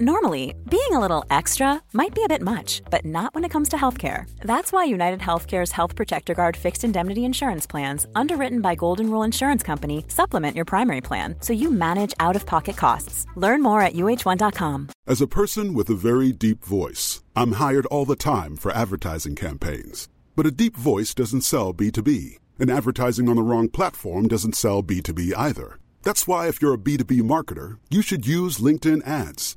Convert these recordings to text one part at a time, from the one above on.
Normally, being a little extra might be a bit much, but not when it comes to healthcare. That's why United Healthcare's Health Protector Guard fixed indemnity insurance plans, underwritten by Golden Rule Insurance Company, supplement your primary plan so you manage out of pocket costs. Learn more at uhone.com. As a person with a very deep voice, I'm hired all the time for advertising campaigns. But a deep voice doesn't sell B2B, and advertising on the wrong platform doesn't sell B2B either. That's why, if you're a B2B marketer, you should use LinkedIn ads.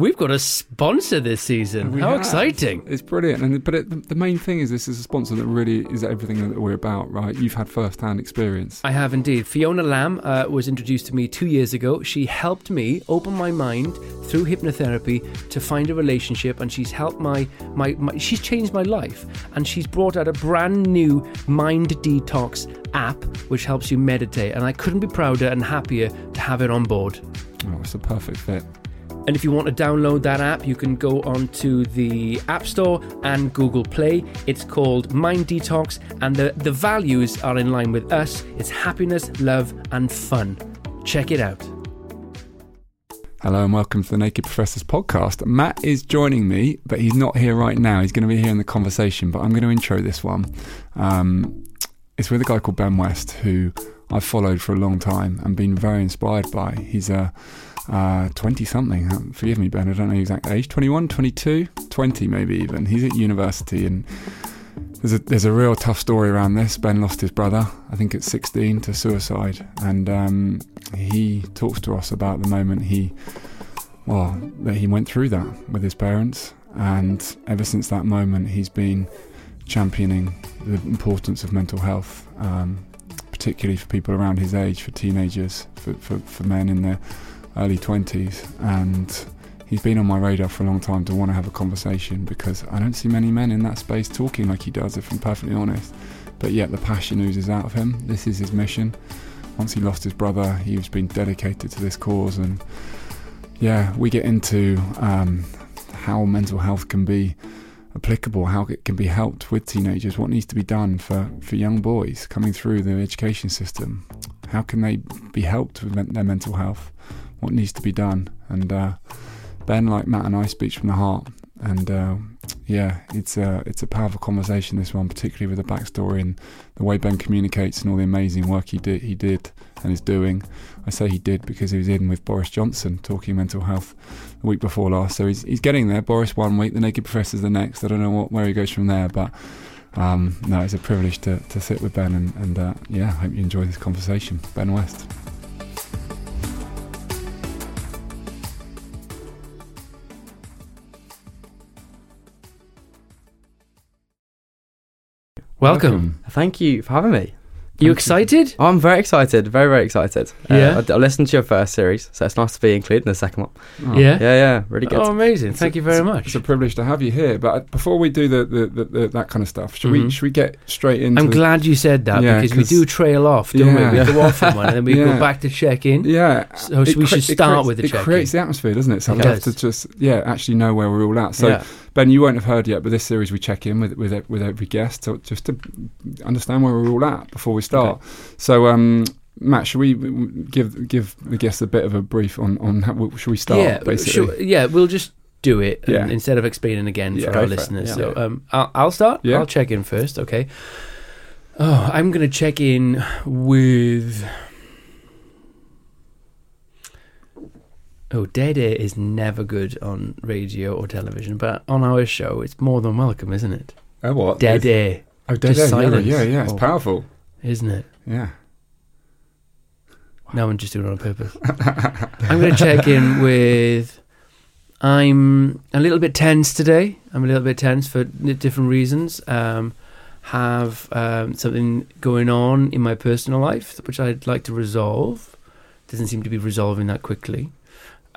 We've got a sponsor this season. We How have. exciting! It's brilliant. And but it, the main thing is this is a sponsor that really is everything that we're about, right? You've had first-hand experience. I have indeed. Fiona Lamb uh, was introduced to me two years ago. She helped me open my mind through hypnotherapy to find a relationship, and she's helped my, my, my she's changed my life. And she's brought out a brand new mind detox app which helps you meditate. And I couldn't be prouder and happier to have it on board. Oh, it's a perfect fit. And if you want to download that app, you can go onto the App Store and Google Play. It's called Mind Detox, and the, the values are in line with us. It's happiness, love, and fun. Check it out. Hello and welcome to the Naked Professors podcast. Matt is joining me, but he's not here right now. He's going to be here in the conversation, but I'm going to intro this one. Um, it's with a guy called Ben West, who I've followed for a long time and been very inspired by. He's a 20 something. Forgive me, Ben, I don't know exact age 21, 22, 20 maybe even. He's at university and there's a, there's a real tough story around this. Ben lost his brother, I think at 16, to suicide. And um, he talks to us about the moment he, well, that he went through that with his parents. And ever since that moment, he's been championing the importance of mental health, um, particularly for people around his age, for teenagers, for, for, for men in their early 20s. And he's been on my radar for a long time to want to have a conversation because I don't see many men in that space talking like he does, if I'm perfectly honest. But yet the passion oozes out of him. This is his mission. Once he lost his brother, he's been dedicated to this cause. And yeah, we get into um, how mental health can be applicable, how it can be helped with teenagers, what needs to be done for, for young boys coming through the education system. How can they be helped with their mental health? What needs to be done? And uh, Ben, like Matt and I, speaks from the heart. And uh, yeah, it's a it's a powerful conversation. This one, particularly with the backstory and the way Ben communicates and all the amazing work he did he did and is doing. I say he did because he was in with Boris Johnson talking mental health the week before last. So he's he's getting there. Boris one week, the Naked Professor's the next. I don't know what, where he goes from there, but um, no, it's a privilege to, to sit with Ben and, and uh, yeah, I hope you enjoy this conversation. Ben West. Welcome. Thank you for having me. You excited? Oh, I'm very excited, very, very excited. Yeah? Uh, I, I listened to your first series, so it's nice to be included in the second one. Oh. Yeah. Yeah, yeah, really good. Oh, amazing! Thank you very much. It's a privilege to have you here. But before we do the, the, the, the that kind of stuff, should we Mhm. should we get straight into? I'm the- glad you said that Yeah, because we 'cause- do trail off, don't Yeah. we? We go off on one and then we Yeah. go back to check in. Yeah. So It we should it start creates- with the It check-in. creates the atmosphere, doesn't it? So It I'd love does. to just yeah actually know where we're all at. So Yeah. Ben, you won't have heard yet, but this series we check in with with with every guest to, just to understand where we're all at before we start. So um. Matt, should we give give the guests a bit of a brief on on how should we start? yeah, basically, sure, yeah, we'll just do it and Yeah. instead of explaining again Yeah, for our listeners. Yeah. So um, I'll, I'll start. Yeah. I'll check in first. Okay. Oh, I'm going to check in with. Oh, dead air is never good on radio or television, but on our show, it's more than welcome, isn't it? oh, what Dead air, Oh, dead Just air. Yeah, silence. Yeah, yeah, it's Oh. powerful. isn't it? Yeah. No, I'm just doing it on purpose. I'm going to check in with. I'm a little bit tense today. I'm a little bit tense for different reasons. Um, have um, something going on in my personal life which I'd like to resolve. Doesn't seem to be resolving that quickly,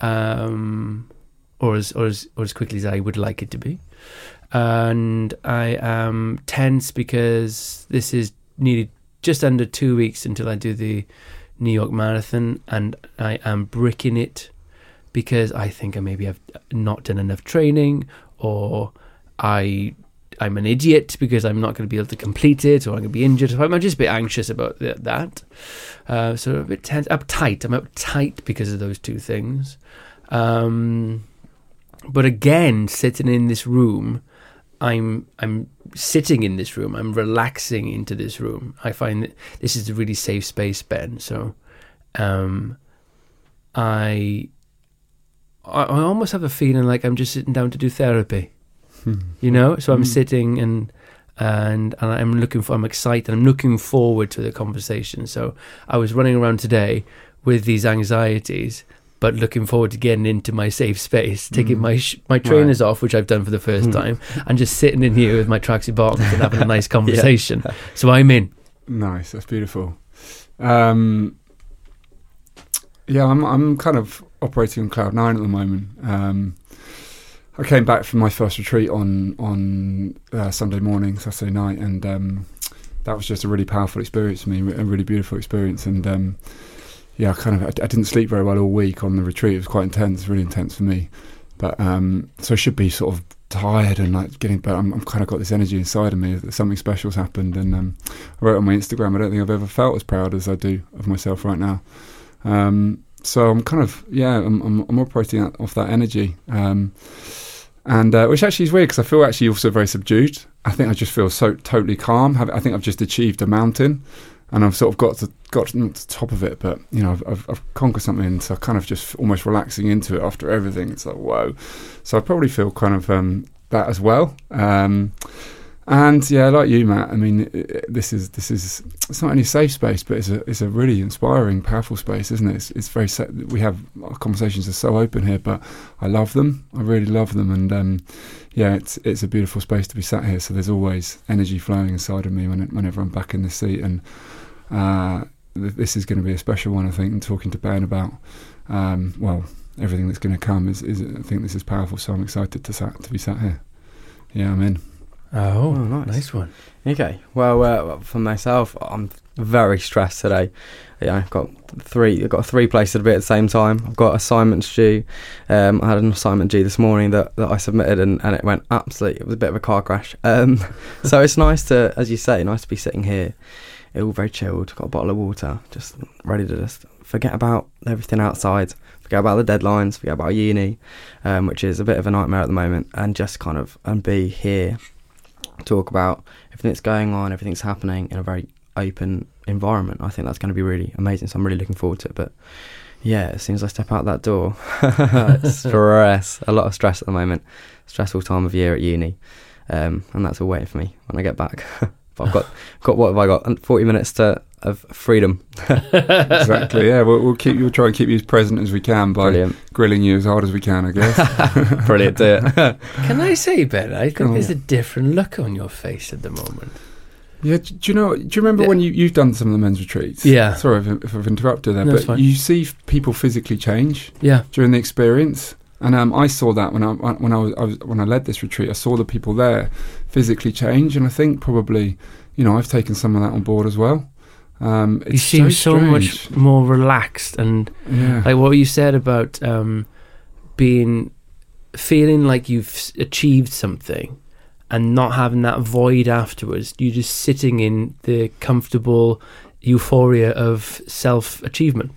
um, or as or as or as quickly as I would like it to be. And I am tense because this is nearly just under two weeks until I do the New York Marathon, and I am bricking it because I think I maybe have not done enough training, or I I'm an idiot because I'm not going to be able to complete it, or I'm going to be injured. So I'm just a bit anxious about th- that. Uh, so a bit tense, uptight. I'm uptight because of those two things. Um, but again, sitting in this room, I'm I'm sitting in this room. I'm relaxing into this room. I find that this is a really safe space, Ben. So, um, I I, I almost have a feeling like I'm just sitting down to do therapy. You know, so I'm Mm. sitting and and and I'm looking for. I'm excited. I'm looking forward to the conversation. So I was running around today with these anxieties. But looking forward to getting into my safe space, taking Mm. my sh- my trainers off, which I've done for the first time, and just sitting in here with my tracksuit bottoms and having a nice conversation. So I'm in. Nice, that's beautiful. Um, yeah, I'm I'm kind of operating on cloud nine at the moment. Um, I came back from my first retreat on on uh, Sunday morning, Saturday night, and um, that was just a really powerful experience for me, a really beautiful experience. And um, yeah, I kind of I, I didn't sleep very well all week on the retreat. It was quite intense, really intense for me. But um, so I should be sort of tired and like getting, but I'm, I'm kind of got this energy inside of me that something special's happened. And um, I wrote on my Instagram, I don't think I've ever felt as proud as I do of myself right now. Um, so I'm kind of yeah, I'm I'm, I'm operating off that energy, um, and uh, which actually is weird because I feel actually also very subdued. I think I just feel so totally calm. I think I've just achieved a mountain, and I've sort of got to got to the top of it. But you know, I've, I've, I've conquered something, so kind of just almost relaxing into it after everything. It's like whoa. So I probably feel kind of um, that as well. Um, and yeah, like you, Matt. I mean, this is this is it's not only safe space, but it's a it's a really inspiring, powerful space, isn't it? It's, it's very we have our conversations are so open here, but I love them. I really love them, and um, yeah, it's it's a beautiful space to be sat here. So there's always energy flowing inside of me when, whenever I'm back in the seat, and uh, th- this is going to be a special one, I think. And talking to Ben about um, well everything that's going to come is, is I think this is powerful. So I'm excited to sat to be sat here. Yeah, I'm in. Oh, Oh, nice. nice one. Okay. Well, uh, for myself, I'm very stressed today. Yeah, I've got three. I've got three places to be at the same time. I've got assignments due. Um, I had an assignment due this morning that, that I submitted, and, and it went absolutely. It was a bit of a car crash. Um, so it's nice to, as you say, nice to be sitting here, all very chilled. Got a bottle of water, just ready to just forget about everything outside. Forget about the deadlines. Forget about uni, um, which is a bit of a nightmare at the moment, and just kind of and be here talk about everything that's going on, everything's happening in a very open environment. I think that's going to be really amazing. So I'm really looking forward to it. But yeah, as soon as I step out that door, stress, a lot of stress at the moment. Stressful time of year at uni, um, and that's all waiting for me when I get back. but I've got got what have I got? Forty minutes to of freedom. exactly. Yeah, we'll, we'll keep. We'll try and keep you as present as we can by Brilliant, grilling you as hard as we can. I guess. brilliant. Do it. Can I say, Ben? I think there's a different look on your face at the moment. yeah. Do, do you know? Do you remember Yeah. when you you've done some of the men's retreats? Yeah. Sorry if, if I've interrupted there, No, but fine. you see people physically change Yeah. during the experience. And um, I saw that when I when I was, I was when I led this retreat, I saw the people there physically change, and I think probably, you know, I've taken some of that on board as well. Um, You seem so, much more relaxed and Yeah. like what you said about um, being feeling like you've achieved something and not having that void afterwards. You're just sitting in the comfortable euphoria of self achievement,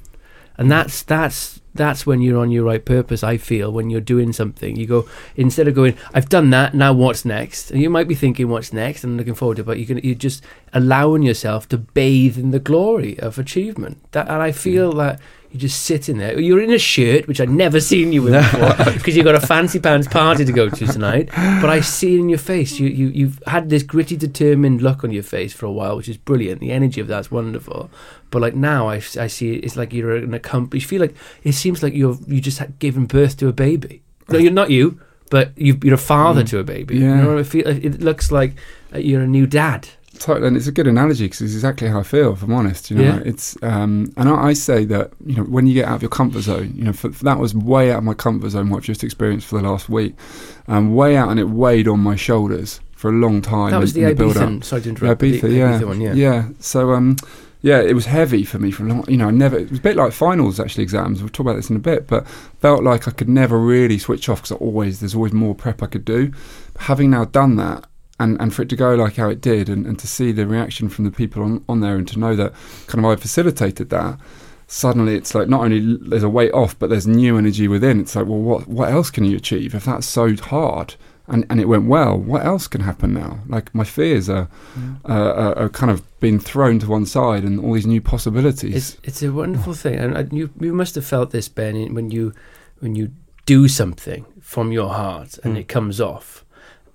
and that's that's that's when you're on your right purpose. I feel when you're doing something, you go instead of going, "I've done that, now what's next?" And you might be thinking, "What's next?" and looking forward to, it, but you're gonna, you're just allowing yourself to bathe in the glory of achievement. That, and I feel that you're just sitting there. You're in a shirt, which I'd never seen you in before, because you've got a fancy pants party to go to tonight. But I see it in your face. You, you, you've had this gritty, determined look on your face for a while, which is brilliant. The energy of that's wonderful. But like now, I, I see it, it's like you're an accomplished. You feel like it seems like you're you just had given birth to a baby. No, you're not you, but you you're a father to a baby. Yeah. You know, I feel it looks like uh, you're a new dad. Totally, and it's a good analogy because it's exactly how I feel. If I'm honest, you know, Yeah. it's um, and I, I say that you know when you get out of your comfort zone, you know, for, that was way out of my comfort zone. What I've just experienced for the last week, um, way out, and it weighed on my shoulders for a long time. That was the in build-up. Ibiza. Sorry to Yeah, interrupt. Ibiza, the, yeah, Ibiza one, yeah. So, um, yeah, it was heavy for me for a long. You know, I never. It was a bit like finals actually exams. We'll talk about this in a bit, but felt like I could never really switch off because always there's always more prep I could do. But Having now done that. And, and for it to go like how it did, and, and to see the reaction from the people on, on there, and to know that kind of I facilitated that, suddenly it's like not only there's a weight off, but there's new energy within. It's like, well, what what else can you achieve if that's so hard? And and it went well. What else can happen now? Like my fears are uh, are, are kind of being thrown to one side, and all these new possibilities. It's it's a wonderful thing, and uh, you you must have felt this, Ben, when you when you do something from your heart and Mm. it comes off,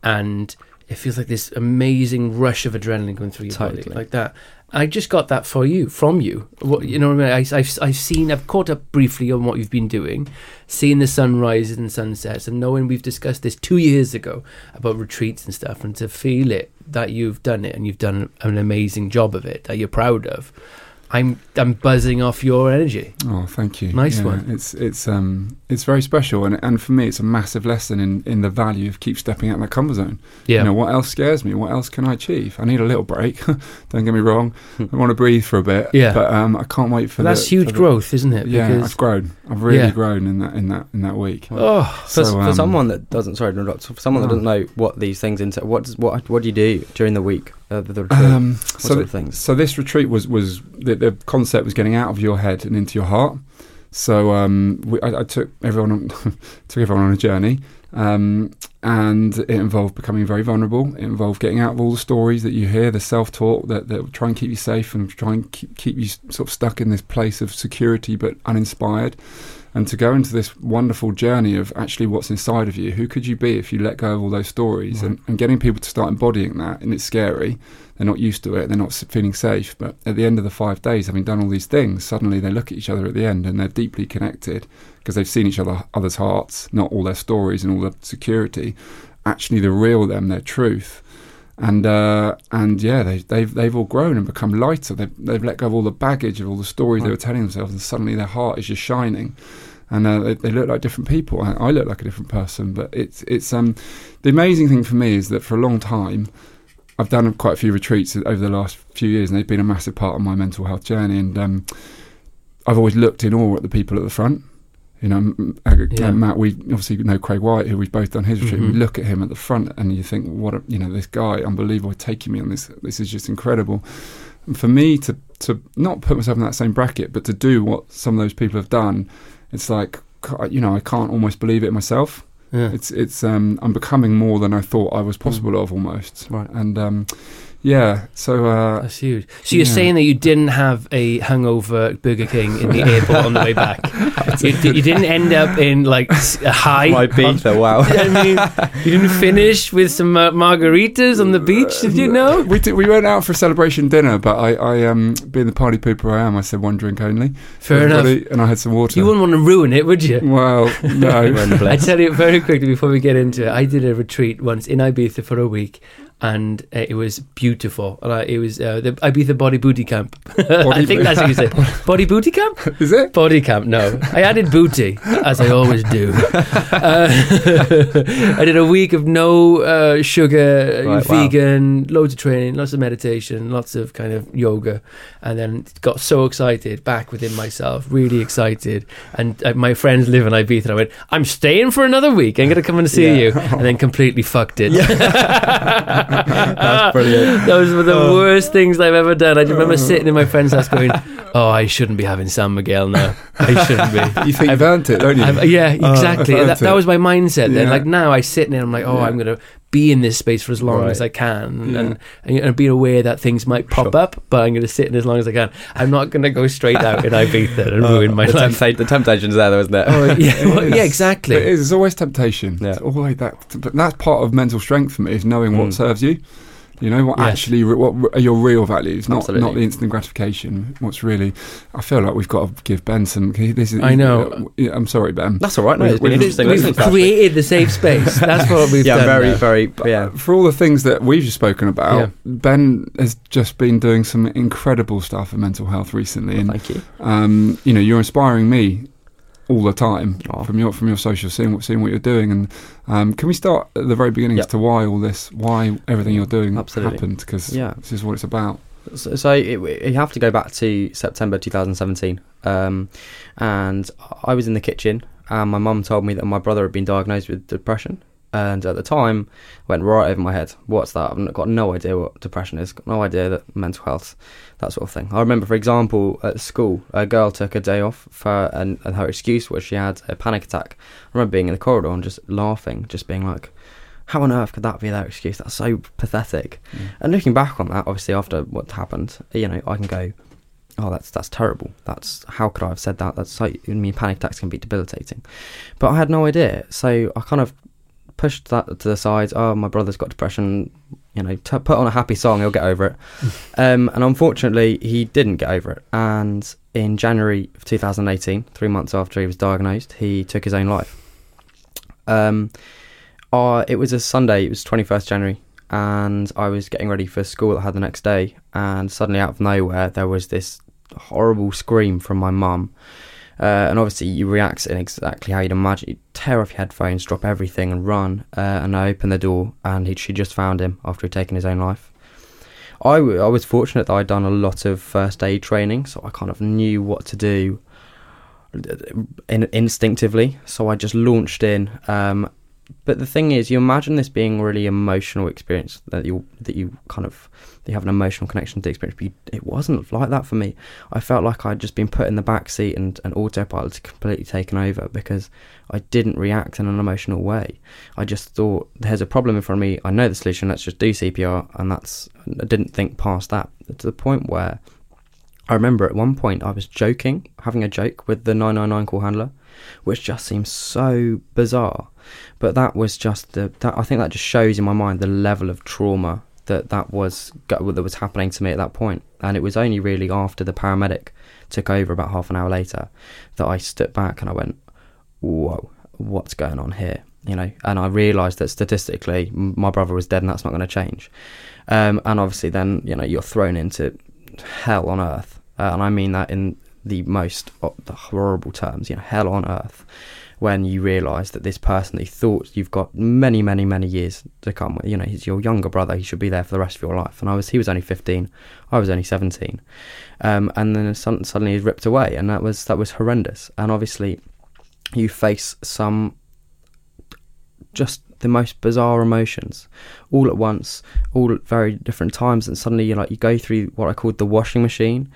and it feels like this amazing rush of adrenaline going through your body, like that. I just got that for you, from you. What you know what I mean? I, I've I've seen, I've caught up briefly on what you've been doing, seeing the sunrises and sunsets, and knowing we've discussed this two years ago about retreats and stuff, and to feel it that you've done it and you've done an amazing job of it that you're proud of. I'm I'm buzzing off your energy. Oh, thank you. Nice Yeah, one. It's it's um it's very special, and and for me, it's a massive lesson in in the value of keep stepping out of that comfort zone. Yeah, You know, what else scares me? What else can I achieve? I need a little break. Don't get me wrong. I want to breathe for a bit. Yeah. But um, I can't wait for But that's the, huge for the- growth, isn't it? Yeah, Because I've grown. I've really Yeah. grown in that in that in that week. oh, For, So, for um, someone that doesn't, sorry to interrupt, for someone that doesn't know what these things into, what does, what what do you do during the week of the retreat? Um, so, sort th- of things? so this retreat was was the, the concept was getting out of your head and into your heart. So um, we, I, I took everyone on, took everyone on a journey, um, and it involved becoming very vulnerable. It involved getting out of all the stories that you hear, the self talk that, that will try and keep you safe and try and keep, keep you sort of stuck in this place of security but uninspired. And to go into this wonderful journey of actually what's inside of you. Who could you be if you let go of all those stories? And, and getting people to start embodying that, and it's scary they're not used to it, they're not feeling safe. But at the end of the five days, having done all these things, suddenly they look at each other at the end and they're deeply connected because they've seen each other, other's hearts, not all their stories and all their security, actually the real them, their truth. And uh, and yeah, they, they've they've all grown and become lighter. They've they've let go of all the baggage of all the stories they were telling themselves, and suddenly their heart is just shining and uh, they, they look like different people. I, I look like a different person, but it's it's um the amazing thing for me is that for a long time, I've done quite a few retreats over the last few years, and they've been a massive part of my mental health journey. And um, I've always looked in awe at the people at the front. You know, uh, Yeah. Matt. We obviously know Craig White, who we've both done his retreat. Mhm. We look at him at the front, and you think, "What? A, you know, this guy, unbelievable, taking me on this. This is just incredible." And for me to to not put myself in that same bracket, but to do what some of those people have done, it's like, you know, I can't almost believe it myself. Yeah. It's it's um I'm becoming more than I thought I was possible of almost. Right. And um yeah, so uh That's huge. So you're Yeah. saying that you didn't have a hangover Burger King in the airport on the way back. You, di- you didn't end up in like a high. My Ibiza, wow. I mean, you didn't finish with some uh, margaritas on the beach. Did you know? we did, we went out for a celebration dinner, but I, I um being the party pooper I am, I said one drink only. Fair enough. And I had some water. You wouldn't want to ruin it, would you? well, no. I tell you very quickly before we get into it. I did a retreat once in Ibiza for a week, and uh, it was beautiful. And I, it was uh, the Ibiza Body Booty Camp. I think that's what you say. Body Booty Camp? Is it? Body camp, no. I added booty, as I always do. Uh, I did a week of no uh, sugar, Right, wow. vegan, loads of training, lots of meditation, lots of kind of yoga, and then got so excited back within myself, really excited. And uh, my friends live in Ibiza. And I went, I'm staying for another week. I'm going to come and see Yeah. you. And then completely fucked it. That's brilliant. Those were the Oh. worst things I've ever done. I remember sitting in my friend's house going, "Oh, I shouldn't be having San Miguel now. I shouldn't be." You think you've earned it, don't you? I've- yeah, oh, exactly. I've that, that was my mindset then. Yeah. Like now, I sit in it. I'm like, oh, Yeah. I'm gonna be in this space for as long Right. as I can, Yeah. and, and and be aware that things might pop Sure. up, but I'm gonna sit in as long as I can. I'm not gonna go straight out in Ibiza and ruin my the, life. tempta- the temptation's there, though, isn't it? Oh yeah, well, It yeah, exactly. It is. It's always temptation. Yeah. It's always that. But that's part of mental strength for me is knowing what Mm. serves you. You know what Yes. actually what are your real values, not Absolutely. not the instant gratification. What's really? I feel like we've got to give Ben some. he- This is. I know. yeah, I'm sorry, Ben. That's all right. No, We- it's been we- interesting. We've listening to that. created the safe space. That's what we've yeah, done. very, now. very, yeah. For all the things that we've just spoken about, Yeah. Ben has just been doing some incredible stuff for mental health recently, and Thank you. um, you know, you're inspiring me all the time Oh. from your from your social, seeing what seeing what you're doing. And um, can we start at the very beginning Yep. as to why all this, why everything you're doing Absolutely. happened? Because Yeah. this is what it's about. So, so it, you have to go back to September 2017, um, and I was in the kitchen, and my mum told me that my brother had been diagnosed with depression. And at the time, went right over my head. What's that? I've got no idea what depression is. Got no idea that mental health, that sort of thing. I remember, for example, at school, a girl took a day off for, and, and her excuse was she had a panic attack. I remember being in the corridor and just laughing, just being like, "How on earth could that be their excuse? That's so pathetic." Mm. And looking back on that, obviously after what happened, you know, I can go, oh, that's that's terrible. That's how could I have said that? That's so. I mean, panic attacks can be debilitating, but I had no idea. So I kind of pushed that to the side. Oh, my brother's got depression. You know, t- put on a happy song, he'll get over it. um, and unfortunately, he didn't get over it. And in January of 2018, three months after he was diagnosed, he took his own life. Um, uh, it was a Sunday. It was 21st January and I was getting ready for school that I had the next day, and suddenly out of nowhere there was this horrible scream from my mum. Uh, and obviously, you react in exactly how you'd imagine. You tear off your headphones, drop everything, and run. Uh, and I opened the door, and he, she just found him after he'd taken his own life. I, w- I was fortunate that I'd done a lot of first aid training, so I kind of knew what to do in, instinctively. So I just launched in. Um, but the thing is, you imagine this being a really emotional experience that you that you kind of you have an emotional connection to the experience. But you, it wasn't like that for me. I felt like I'd just been put in the back seat and and autopilot completely taken over because I didn't react in an emotional way. I just thought there's a problem in front of me. I know the solution. Let's just do CPR, and that's. I didn't think past that to the point where I remember at one point I was joking, having a joke with the 999 call handler, which just seems so bizarre. But that was just the that I think that just shows in my mind the level of trauma that that was that was happening to me at that point. And it was only really after the paramedic took over about half an hour later that I stood back and I went, "Whoa, what's going on here?" You know, and I realised that statistically, my brother was dead, and that's not going to change. Um, and obviously, then you know you're thrown into hell on earth, uh, and I mean that in the most uh, the horrible terms. You know, hell on earth, when you realise that this person that you thought you've got many, many, many years to come you know, he's your younger brother. He should be there for the rest of your life. And I was, he was only fifteen, I was only seventeen, um, and then sudden- suddenly he's ripped away, and that was that was horrendous. And obviously, you face some just the most bizarre emotions all at once, all at very different times, and suddenly you like you go through what I called the washing machine.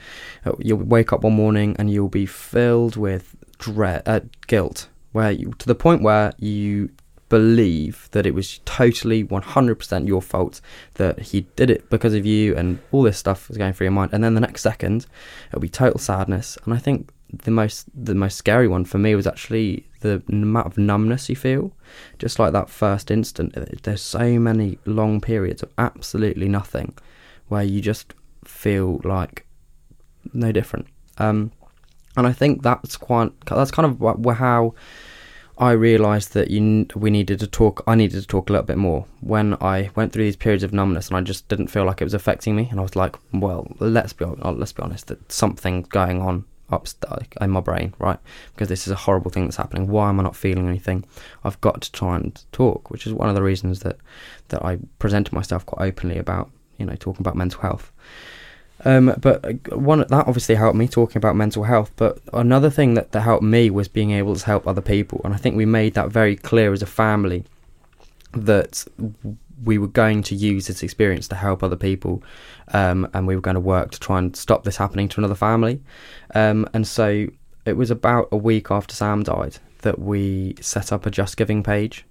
You'll wake up one morning and you'll be filled with dread, uh, guilt, where you to the point where you believe that it was totally 100% your fault that he did it because of you and all this stuff was going through your mind. And then the next second it'll be total sadness. And i think the most the most scary one for me was actually the amount of numbness you feel. Just like that first instant uh, there's so many long periods of absolutely nothing where you just feel like no different. Um and i think that's quite that's kind of how I realised that you we needed to talk. I needed to talk a little bit more when I went through these periods of numbness, and I just didn't feel like it was affecting me. And I was like, "Well, let's be let's be honest. That something's going on upstairs in my brain, right? Because this is a horrible thing that's happening. Why am I not feeling anything? I've got to try and talk, which is one of the reasons that that I presented myself quite openly about, you know, talking about mental health. Um, but uh, one that obviously helped me talking about mental health. But another thing that, that helped me was being able to help other people, and I think we made that very clear as a family that we were going to use this experience to help other people, um, and we were going to work to try and stop this happening to another family. Um, and so it was about a week after Sam died that we set up a Just Giving page.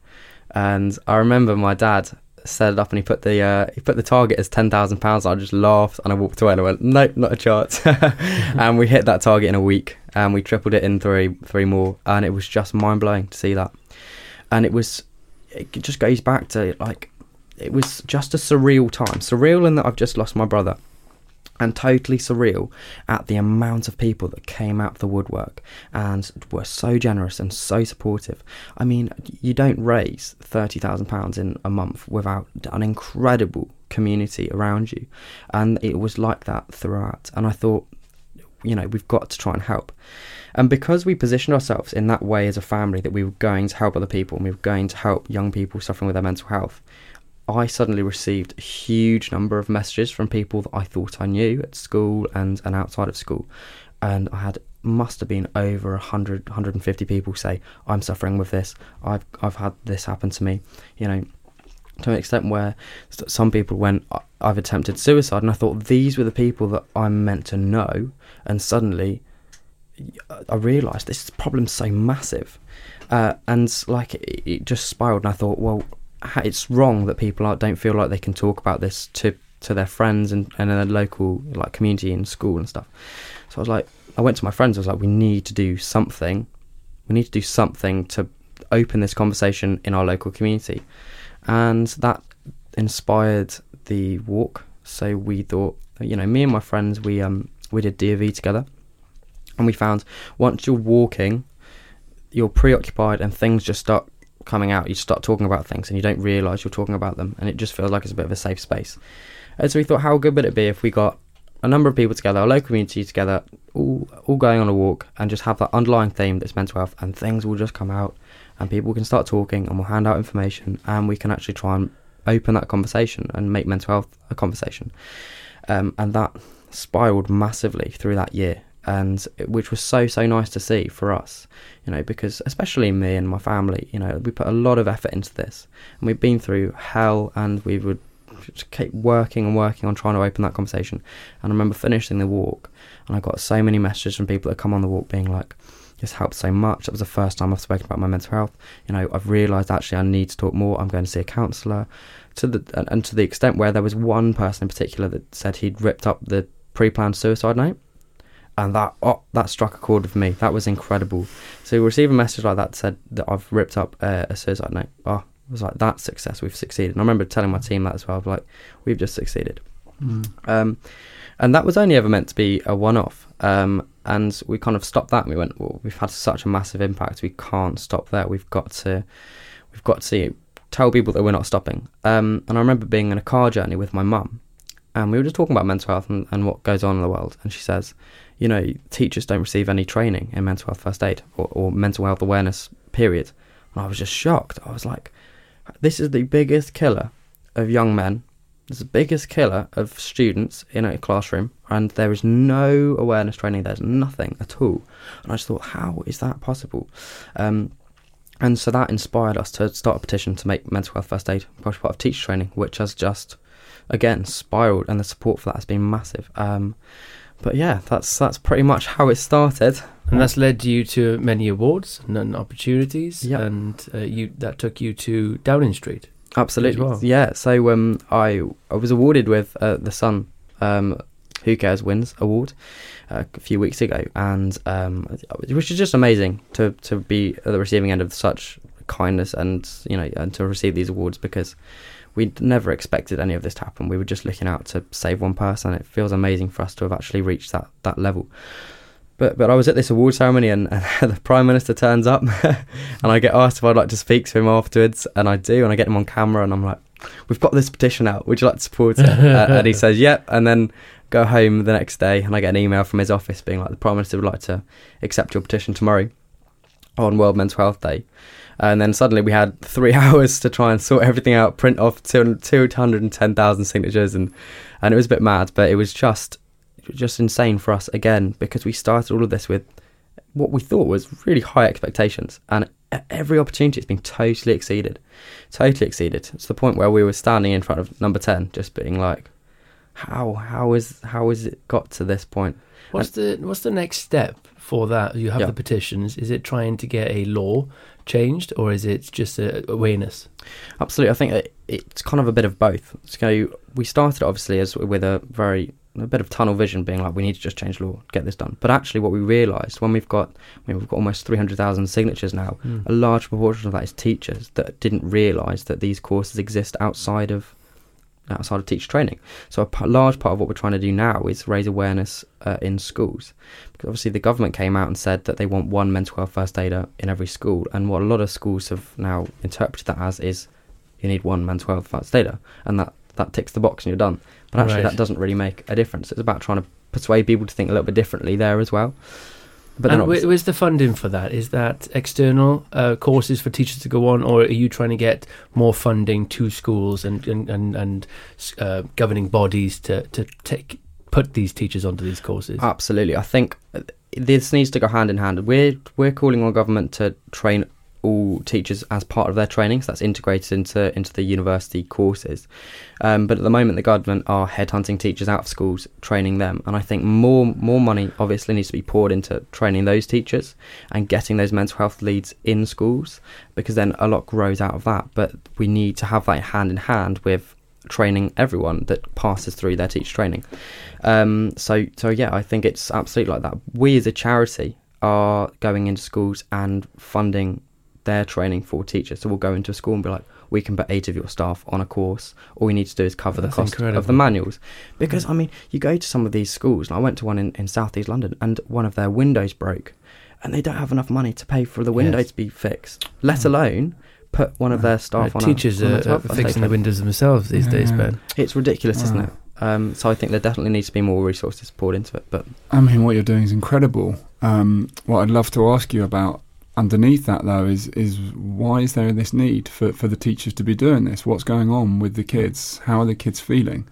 And I remember my dad set it up and he put the uh, he put the target as ten thousand pounds. I just laughed and I walked away and I went, nope, not a chance. and we hit that target in a week and we tripled it in three three more, and it was just mind blowing to see that. And it was it just goes back to like it was just a surreal time, surreal in that I've just lost my brother and totally surreal at the amount of people that came out of the woodwork and were so generous and so supportive. I mean, you don't raise £30,000 in a month without an incredible community around you. And it was like that throughout. And I thought, you know, we've got to try and help. And because we positioned ourselves in that way as a family that we were going to help other people and we were going to help young people suffering with their mental health, I suddenly received a huge number of messages from people that I thought I knew at school and, and outside of school. And I had must have been over 100 150 people say I'm suffering with this. I've I've had this happen to me. You know to an extent where some people went I've attempted suicide. And I thought these were the people that I'm meant to know. And suddenly I realised this problem's so massive. Uh, and like it, it just spiraled. And I thought well it's wrong that people don't feel like they can talk about this to to their friends and, and their local like community and school and stuff. So I was like, I went to my friends. I was like, we need to do something. We need to do something to open this conversation in our local community, and that inspired the walk. So we thought, you know, me and my friends, we um we did DofE together, and we found once you're walking, you're preoccupied and things just start coming out, you start talking about things and you don't realise you're talking about them, and it just feels like it's a bit of a safe space. And so we thought, how good would it be if we got a number of people together, a local community together, all all going on a walk, and just have that underlying theme that's mental health, and things will just come out, and people can start talking, and we'll hand out information, and we can actually try and open that conversation and make mental health a conversation. Um, and that spiraled massively through that year and which was so so nice to see for us you know because especially me and my family you know we put a lot of effort into this. And we've been through hell and we would just keep working and working on trying to open that conversation. And I remember finishing the walk and I got so many messages from people that come on the walk being like this helped so much. That was the first time I've spoken about my mental health. You know I've realised actually I need to talk more. I'm going to see a counsellor. To the and, and to the extent where there was one person in particular that said he'd ripped up the pre-planned suicide note and that oh, that struck a chord with me. That was incredible. So receive a message like that said that I've ripped up a, a suicide note. Oh, it was like that success. We've succeeded. And I remember telling my team that as well. Like, we've just succeeded. Mm. Um, and that was only ever meant to be a one-off. Um, and we kind of stopped that. and We went, well, we've had such a massive impact. We can't stop there. We've got to, we've got to tell people that we're not stopping. Um, and I remember being in a car journey with my mum, and we were just talking about mental health and, and what goes on in the world. And she says, you know, teachers don't receive any training in mental health first aid or, or mental health awareness, period. And I was just shocked. I was like, this is the biggest killer of young men. It's the biggest killer of students in a classroom, and there is no awareness training. There's nothing at all. And I just thought, how is that possible? Um, and so that inspired us to start a petition to make mental health first aid part of teacher training, which has just, again, spiraled, and the support for that has been massive. Um, but yeah, that's that's pretty much how it started. And that's led you to many awards and opportunities, yep. and uh, you that took you to Downing Street. Absolutely, well. yeah. So um, I I was awarded with uh, the Sun um, Who Cares Wins Award uh, a few weeks ago, and um, which is just amazing to to be at the receiving end of such kindness and you know and to receive these awards because we never expected any of this to happen. We were just looking out to save one person. It feels amazing for us to have actually reached that that level. But but I was at this award ceremony and, and the prime minister turns up, and I get asked if I'd like to speak to him afterwards, and I do, and I get him on camera, and I'm like, "We've got this petition out. Would you like to support it?" uh, and he says, "Yep." And then go home the next day, and I get an email from his office being like, "The prime minister would like to accept your petition tomorrow on World Mental Health Day." and then suddenly we had three hours to try and sort everything out, print off two hundred and ten thousand signatures, and and it was a bit mad, but it was just just insane for us again because we started all of this with what we thought was really high expectations, and every opportunity has been totally exceeded, totally exceeded. It's the point where we were standing in front of number ten, just being like, how how is how has it got to this point? What's the what's the next step for that? You have Yeah. the petitions. Is it trying to get a law changed, or is it just a awareness? Absolutely, I think that it's kind of a bit of both. So we started obviously as with a very a bit of tunnel vision, being like we need to just change law, get this done. But actually, what we realised when we've got I mean, we've got almost three hundred thousand signatures now, hmm. a large proportion of that is teachers that didn't realise that these courses exist outside of outside of teacher training. So a p- large part of what we're trying to do now is raise awareness uh, in schools. Because obviously the government came out and said that they want one mental health first aider in every school, and what a lot of schools have now interpreted that as is you need one mental health first aider, and that that ticks the box and you're done. But actually, Right. that doesn't really make a difference. It's about trying to persuade people to think a little bit differently there as well. But and obviously- where's the funding for that? Is that external uh, courses for teachers to go on, or are you trying to get more funding to schools and and and, and uh, governing bodies to to take put these teachers onto these courses? Absolutely, I think uh, this needs to go hand in hand. We're we're calling on government to train all teachers as part of their training, so that's integrated into into the university courses. Um, but at the moment, the government are headhunting teachers out of schools, training them, and I think more more money obviously needs to be poured into training those teachers and getting those mental health leads in schools, because then a lot grows out of that. But we need to have that hand in hand with training everyone that passes through their teacher training. Um, so, so yeah, I think it's absolutely like that. We as a charity are going into schools and funding their training for teachers. So we'll go into a school and be like, we can put eight of your staff on a course. All we need to do is cover That's the cost of the manuals. Because I mean, you go to some of these schools, and I went to one in, in South East London, and one of their windows broke, and they don't have enough money to pay for the window Yes. to be fixed, let alone put one of their staff Uh, on a- teachers on a are, are 12 first aid fixing the windows themselves these days, Yeah. Ben. It's ridiculous, isn't it? Um, so I think there definitely needs to be more resources poured into it. But I mean, what you're doing is incredible. Um, what I'd love to ask you about underneath that, though, is is why is there this need for, for the teachers to be doing this? What's going on with the kids? How are the kids feeling?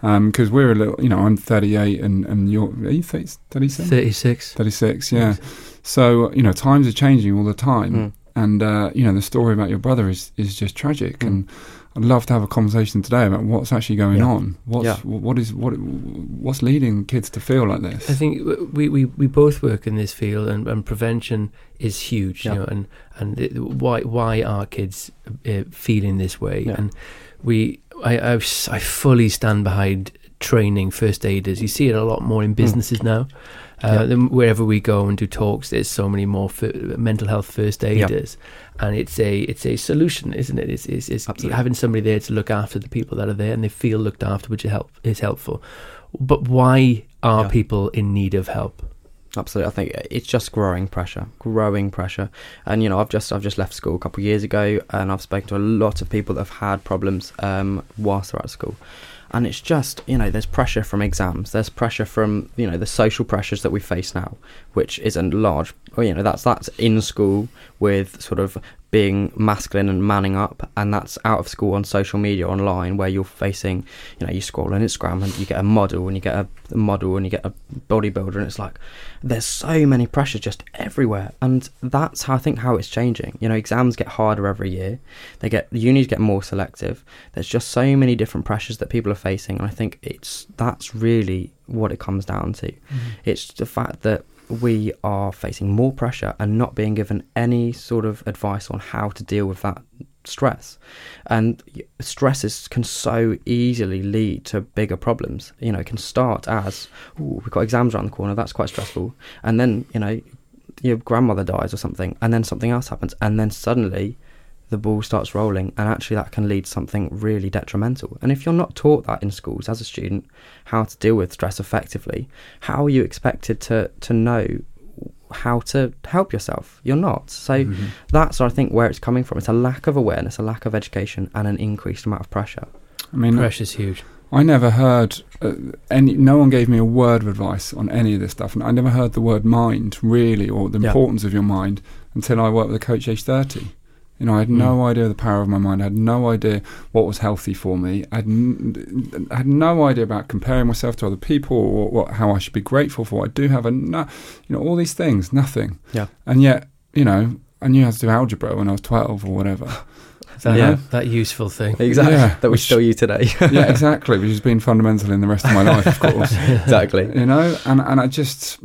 Because we're a little, you know, I'm 38 and, and you're, are you 30, 37? 36. 36, yeah. So, you know, times are changing all the time. Mm. And, uh, you know, the story about your brother is, is just tragic. Mm. And I'd love to have a conversation today about what's actually going Yeah. on. What's, Yeah. what is, what, what's leading kids to feel like this? I think we, we, we both work in this field, and, and prevention is huge. Yeah. You know, and and it, why why are kids uh, feeling this way? And we I, I I fully stand behind training first aiders. You see it a lot more in businesses now. Uh, Hmm. Wherever we go and do talks, there's so many more fir- mental health first aiders, and it's a it's a solution, isn't it? It's, it's, it's having somebody there to look after the people that are there, and they feel looked after, which is help is helpful. But why are Yeah. people in need of help? Absolutely, I think it's just growing pressure, growing pressure. And you know, I've just I've just left school a couple of years ago, and I've spoken to a lot of people that have had problems um, whilst they're at school. And it's just you know, there's pressure from exams, there's pressure from you know the social pressures that we face now, which is a large. You know, that's that's in school with sort of being masculine and manning up, and that's out of school on social media online where you're facing, you know, you scroll on Instagram and you get a model and you get a, model and you get a bodybuilder, and it's like there's so many pressures just everywhere, and that's how I think how it's changing. You know, exams get harder every year, they get the unis get more selective. There's just so many different pressures that people are facing, and I think it's that's really what it comes down to. Mm-hmm. It's the fact that we are facing more pressure and not being given any sort of advice on how to deal with that stress. And y- stress is, can so easily lead to bigger problems. You know, it can start as, we've got exams around the corner, that's quite stressful. And then, you know, your grandmother dies or something, and then something else happens, and then suddenly the ball starts rolling, and actually that can lead to something really detrimental. And if you're not taught that in schools as a student, how to deal with stress effectively, how are you expected to to know how to help yourself? You're not. So Mm-hmm. that's I think where it's coming from. It's a lack of awareness, a lack of education, and an increased amount of pressure. I mean, Pressure's huge. I never heard uh, any. No one gave me a word of advice on any of this stuff, and I never heard the word mind really, or the Yeah. importance of your mind until I worked with a coach age thirty. You know, I had no Mm. idea the power of my mind. I had no idea what was healthy for me. I had, n- I had no idea about comparing myself to other people or what, how I should be grateful for. What I do have a, no, you know, all these things, nothing. Yeah. And yet, you know, I knew how to do algebra when I was twelve or whatever. That, Yeah. that useful thing. Exactly. Yeah, that we which- still use today. yeah, exactly. Which has been fundamental in the rest of my life, of course. exactly. You know, and and I just,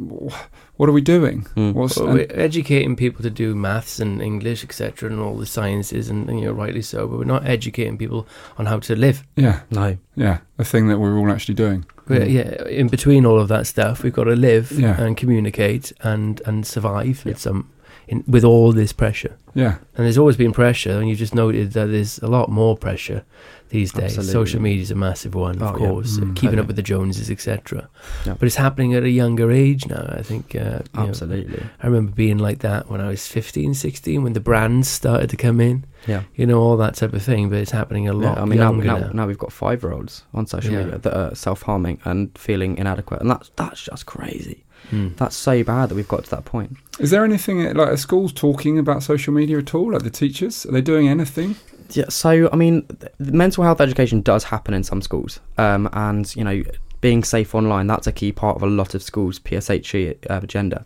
what are we doing? Mm. What's Well, and- we're educating people to do maths and English, etc., and all the sciences, and, and you know, rightly so. But we're not educating people on how to live. yeah, No. yeah, the thing that we're all actually doing. We're, Mm. yeah, in between all of that stuff, we've got to live Yeah. and communicate and and survive. It's um, in, with all this pressure, Yeah, and there's always been pressure, and you just noted that there's a lot more pressure these days. Absolutely. Social media is a massive one, of Oh, yeah. course, Mm. keeping Oh, up with the Joneses, etc. Yeah. But it's happening at a younger age now. I think. Uh, you know, Absolutely. I remember being like that when I was 15, 16, when the brands started to come in, Yeah. you know, all that type of thing. But it's happening a lot Yeah, I mean, now, younger now, now. now we've got five year olds on social Yeah. media that are self harming and feeling inadequate. And that's, that's just crazy. Mm. That's so bad that we've got to that point. is there anything like are schools talking about social media at all? Like the teachers, are they doing anything? Yeah, so I mean, mental health education does happen in some schools, um, and you know, being safe online that's a key part of a lot of schools' PSHE uh, agenda.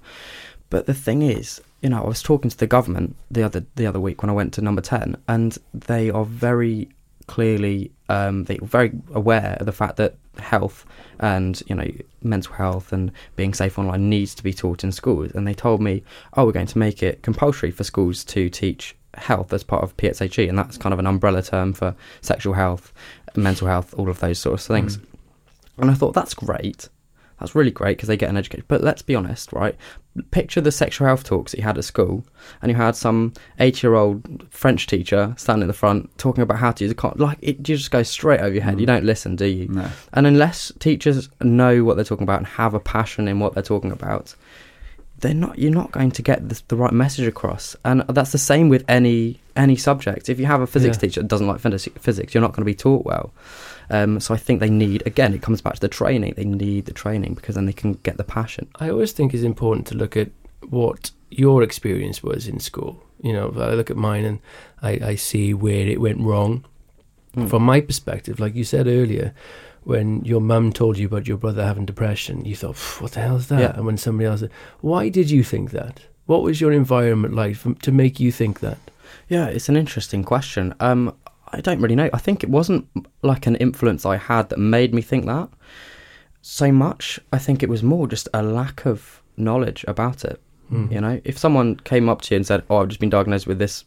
But the thing is, you know, I was talking to the government the other the other week when I went to Number Ten, and they are very clearly um, they are very aware of the fact that health and you know mental health and being safe online needs to be taught in schools. And they told me, oh, we're going to make it compulsory for schools to teach health as part of PSHE, and that's kind of an umbrella term for sexual health, mental health, all of those sorts of things. And I thought that's great. That's really great because they get an education. But let's be honest, right? Picture the sexual health talks that you had at school, and you had some eight-year-old French teacher standing in the front talking about how to use a condom. Like it, you just go straight over your head. Mm. You don't listen, do you? No. And unless teachers know what they're talking about and have a passion in what they're talking about, they're not. You're not going to get the, the right message across. And that's the same with any any subject. If you have a physics Yeah. teacher that doesn't like physics, you're not going to be taught well. Um, so I think they need again. It comes back to the training. They need the training because then they can get the passion. I always think it's important to look at what your experience was in school. You know, I look at mine and I, I see where it went wrong. Mm. From my perspective, like you said earlier, when your mum told you about your brother having depression, you thought, "What the hell is that?" Yeah. And when somebody else said, "Why did you think that? What was your environment like to make you think that?" Yeah, it's an interesting question. Um, I don't really know. I think it wasn't like an influence I had that made me think that so much. I think it was more just a lack of knowledge about it. Mm. You know, if someone came up to you and said, "Oh, I've just been diagnosed with this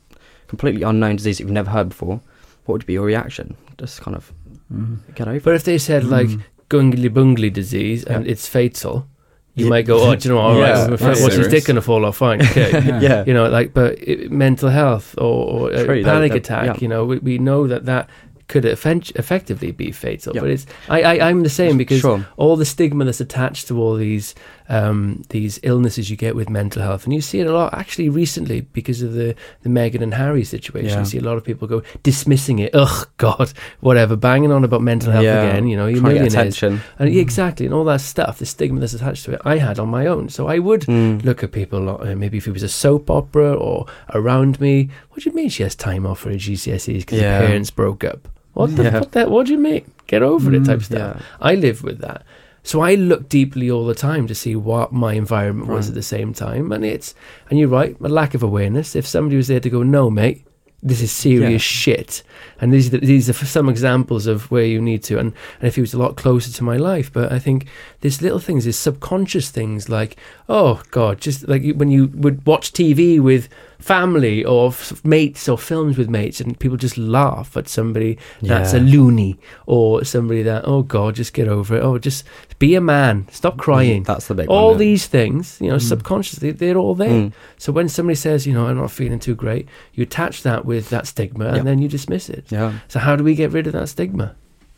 completely unknown disease that you've never heard before," what would be your reaction? Just kind of Mm. get over. But if they said like Mm. gungly bungly disease and it's fatal, you Yeah. might go, "Oh, do you know, all right, Yeah, that's what's his serious. dick gonna fall off? Fine, okay." Yeah. yeah, you know, like, but it, mental health or, or True, that- panic that- attack, you know, we, we know that that could effen- effectively be fatal. But it's I, I I'm the same because sure. all the stigma that's attached to all these um, these illnesses you get with mental health, and you see it a lot actually recently because of the the Meghan and Harry situation. Yeah. You see a lot of people go dismissing it. Ugh, God, whatever, banging on about mental health Yeah. again. You know, you're Trying millionaires. attention. And yeah, exactly, and all that stuff, the stigma that's attached to it, I had on my own. So I would Mm. look at people uh, maybe if it was a soap opera or around me. What do you mean she has time off for her GCSEs because Yeah. her parents broke up? What the Yeah. what that? What do you mean? Get over it, Mm, type stuff. Yeah. I live with that, so I look deeply all the time to see what my environment was Right. at the same time, and it's and you're right, a lack of awareness. If somebody was there to go, no, mate. This is serious Yeah. shit, and these these are some examples of where you need to. And, and if he was a lot closer to my life, but I think there's little things, there's subconscious things like, oh God, just like when you would watch TV with family or f- mates or films with mates, and people just laugh at somebody that's a loony or somebody that, oh God, just get over it. Oh, just be a man, stop crying. That's the big all one. yeah. these things, you know, Mm. subconsciously, they're all there. Mm. So when somebody says, you know, I'm not feeling too great, you attach that with that stigma Yeah. and then you dismiss it. Yeah. So how do we get rid of that stigma?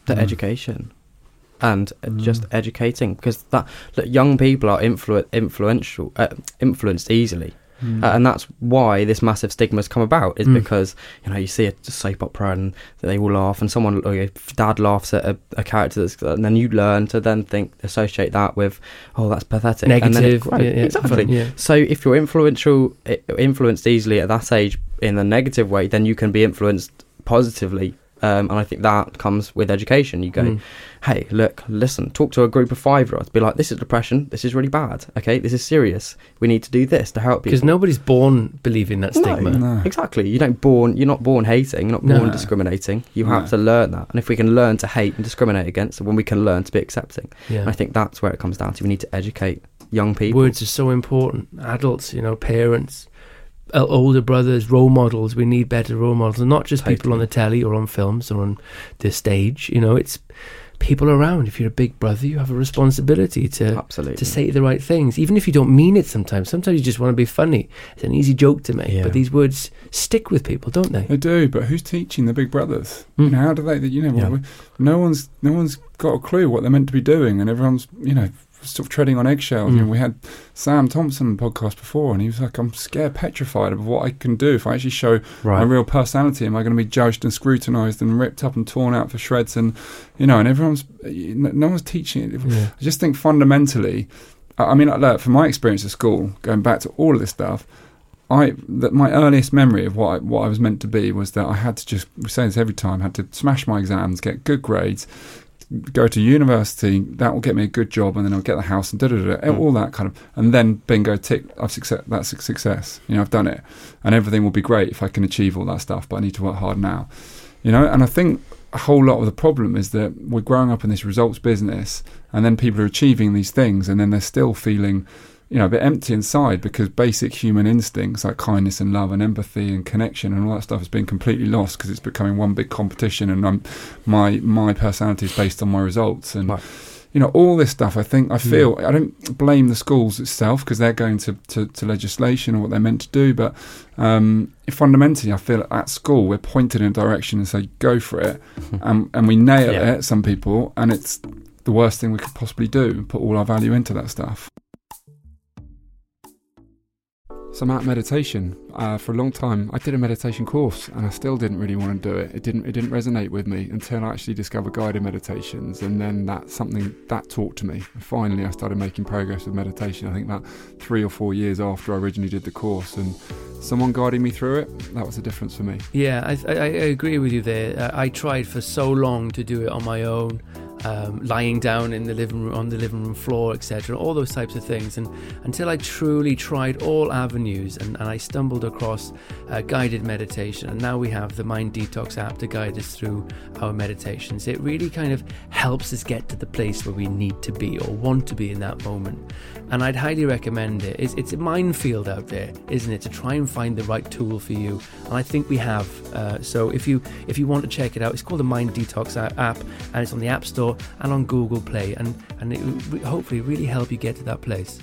the Mm. education and uh, Mm. just educating because that look, young people are influ- influential uh, influenced easily Mm. uh, and that's why this massive stigma has come about is Mm. because you know you see a soap opera and they all laugh and someone or your dad laughs at a, a character that's and then you learn to then think associate that with oh that's pathetic and then it Negative. yeah, yeah, exactly yeah. so if you're influential influenced easily at that age in a negative way then you can be influenced positively Um, and I think that comes with education. You go, Mm. hey, look, listen, talk to a group of five year olds. Be like, this is depression. This is really bad. Okay, this is serious. We need to do this to help people. Because nobody's born believing that stigma. No. Exactly. You don't born. You're not born hating. You're not born No. discriminating. You No. have to learn that. And if we can learn to hate and discriminate against, when we can learn to be accepting, Yeah. I think that's where it comes down to. We need to educate young people. Words are so important. Adults, you know, parents, uh, older brothers, role models. We need better role models, and not just people on the telly or on films or on the stage. You know, it's people around. If you're a big brother, you have a responsibility to Absolutely. to say the right things, even if you don't mean it. Sometimes, sometimes you just want to be funny. It's an easy joke to make, Yeah. but these words stick with people, don't they? They do, but who's teaching the big brothers? You Mm. know, how do they? You know, Yeah. no one's no one's got a clue what they're meant to be doing, and everyone's you know sort of treading on eggshells. You know, Mm. we had Sam Thompson on the podcast before, and he was like, "I'm scared, petrified of what I can do if I actually show my real personality. Am I going to be judged and scrutinised and ripped up and torn out for shreds? And you know, and everyone's no one's teaching it. Yeah. I just think fundamentally, I mean, like, from my experience at school, going back to all of this stuff, I that my earliest memory of what I, what I was meant to be was that I had to just we say this every time, had to smash my exams, get good grades, go to university. That will get me a good job, and then I'll get the house and da da da, Mm. all that kind of, and then bingo, tick, I've success. That's a success. You know, I've done it, and everything will be great if I can achieve all that stuff. But I need to work hard now. You know, and I think a whole lot of the problem is that we're growing up in this results business, and then people are achieving these things, and then they're still feeling, you know, a bit empty inside because basic human instincts like kindness and love and empathy and connection and all that stuff has been completely lost because it's becoming one big competition, and I'm, my my personality is based on my results, and Right. you know all this stuff. I think I feel I don't blame the schools itself because they're going to, to, to legislation or what they're meant to do, but um, fundamentally, I feel at school we're pointed in a direction and say go for it, and and we nail Yeah. it. Some people, and it's the worst thing we could possibly do. Put all our value into that stuff. So I'm at meditation. Uh, for a long time, I did a meditation course, and I still didn't really want to do it. It didn't. It didn't resonate with me until I actually discovered guided meditations, and then that's something that talked to me. And finally, I started making progress with meditation. I think about three or four years after I originally did the course, and someone guiding me through it. That was the difference for me. Yeah, I, I, I agree with you there. Uh, I tried for so long to do it on my own, um, lying down in the living room on the living room floor, etc. All those types of things, and until I truly tried all avenues, and, and I stumbled across uh, guided meditation, and now we have the Mind Detox app to guide us through our meditations. It really kind of helps us get to the place where we need to be or want to be in that moment. And I'd highly recommend it. It's, it's a minefield out there, isn't it, to try and find the right tool for you. And I think we have. Uh, so if you if you want to check it out, it's called the Mind Detox app, and it's on the App Store and on Google Play, and and it will hopefully really help you get to that place.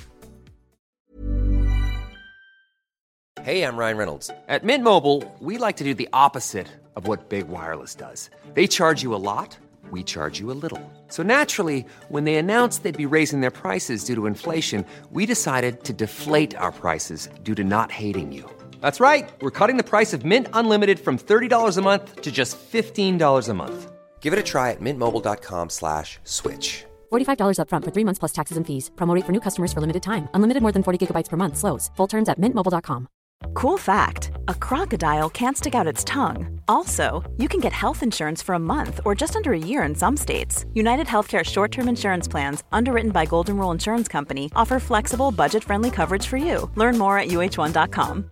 Hey, I'm Ryan Reynolds. At Mint Mobile, we like to do the opposite of what Big Wireless does. They charge you a lot, we charge you a little. So naturally, when they announced they'd be raising their prices due to inflation, we decided to deflate our prices due to not hating you. That's right. We're cutting the price of Mint Unlimited from $30 a month to just $15 a month. Give it a try at mintmobile.com slash switch. $45 upfront for three months plus taxes and fees. Promo rate for new customers for limited time. Unlimited more than 40 gigabytes per month. Slows. Full terms at mintmobile.com. Cool fact a crocodile can't stick out its tongue. Also, you can get health insurance for a month or just under a year in some states. United Healthcare short term insurance plans, underwritten by Golden Rule Insurance Company, offer flexible, budget friendly coverage for you. Learn more at uhone.com.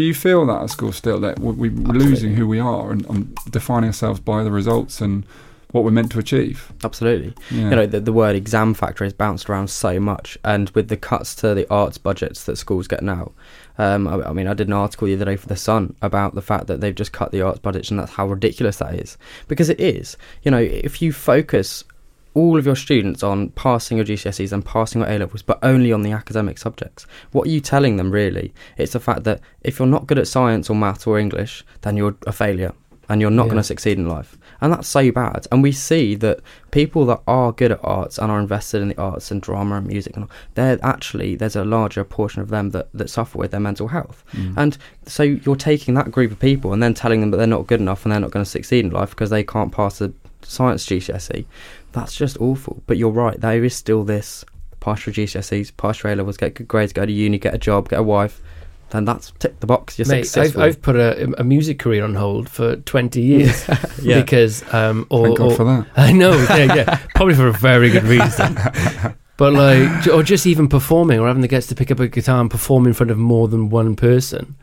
Do you feel that at school still that we- we're losing who we are and, and defining ourselves by the results and what we're meant to achieve? Absolutely. Yeah. You know, the, the word exam factor has bounced around so much, and with the cuts to the arts budgets that schools get now, um, I, I mean, I did an article the other day for the Sun about the fact that they've just cut the arts budgets, and that's how ridiculous that is. Because it is. You know, if you focus all of your students on passing your GCSEs and passing your A levels, but only on the academic subjects. What are you telling them really? It's the fact that if you're not good at science or maths or English, then you're a failure and you're not Yeah. going to succeed in life. And that's so bad. And we see that people that are good at arts and are invested in the arts and drama and music, and all, they're actually there's a larger portion of them that, that suffer with their mental health. Mm. And so you're taking that group of people and then telling them that they're not good enough and they're not going to succeed in life because they can't pass the science GCSE. That's just awful. But you're right. There is still this pass your GCSEs, pass your A levels, get good grades, go to uni, get a job, get a wife. Then that's tick the box. You're Mate, I've, successful. I've put a, a music career on hold for 20 years Yeah. because um or, Thank God or- for that. I know yeah, yeah probably for a very good reason but like or just even performing or having the guts to pick up a guitar and perform in front of more than one person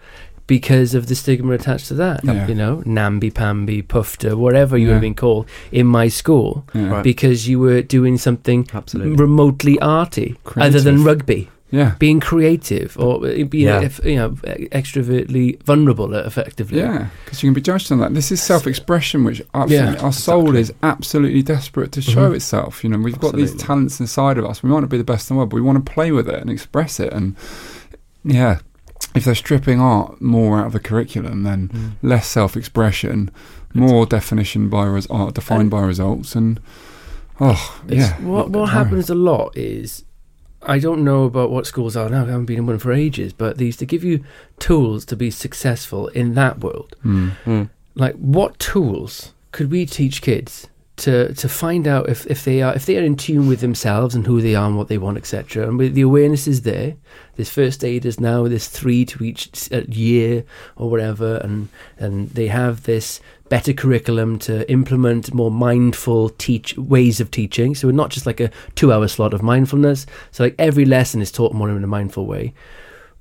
because of the stigma attached to that Yeah. you know namby pamby puffter whatever you would Yeah. have been called in my school Yeah. Right. because you were doing something Absolutely. remotely arty other than Creative. rugby Yeah. being creative or uh, being Yeah. eff- you know extrovertly vulnerable uh, effectively Yeah, because you can be judged on that. This is self-expression, which I Yeah, our soul is absolutely desperate to show itself. You know, we've got these talents inside of us. We want to be the best in the world, but we want to play with it and express it. And yeah, if they're stripping art more out of the curriculum, then Mm. less self-expression, more definition by res- art defined And- by results, and oh yeah, What what happens a lot is I don't know about what schools are now. I haven't been in one for ages, but these to give you tools to be successful in that world. Mm. Mm. Like, what tools could we teach kids to to find out if, if they are if they are in tune with themselves and who they are and what they want, etc. And the awareness is there. There's first aiders now. There's three to each uh, year or whatever, and and they have this better curriculum to implement more mindful teach ways of teaching. So we're not just like a two-hour slot of mindfulness. So like every lesson is taught more in a mindful way.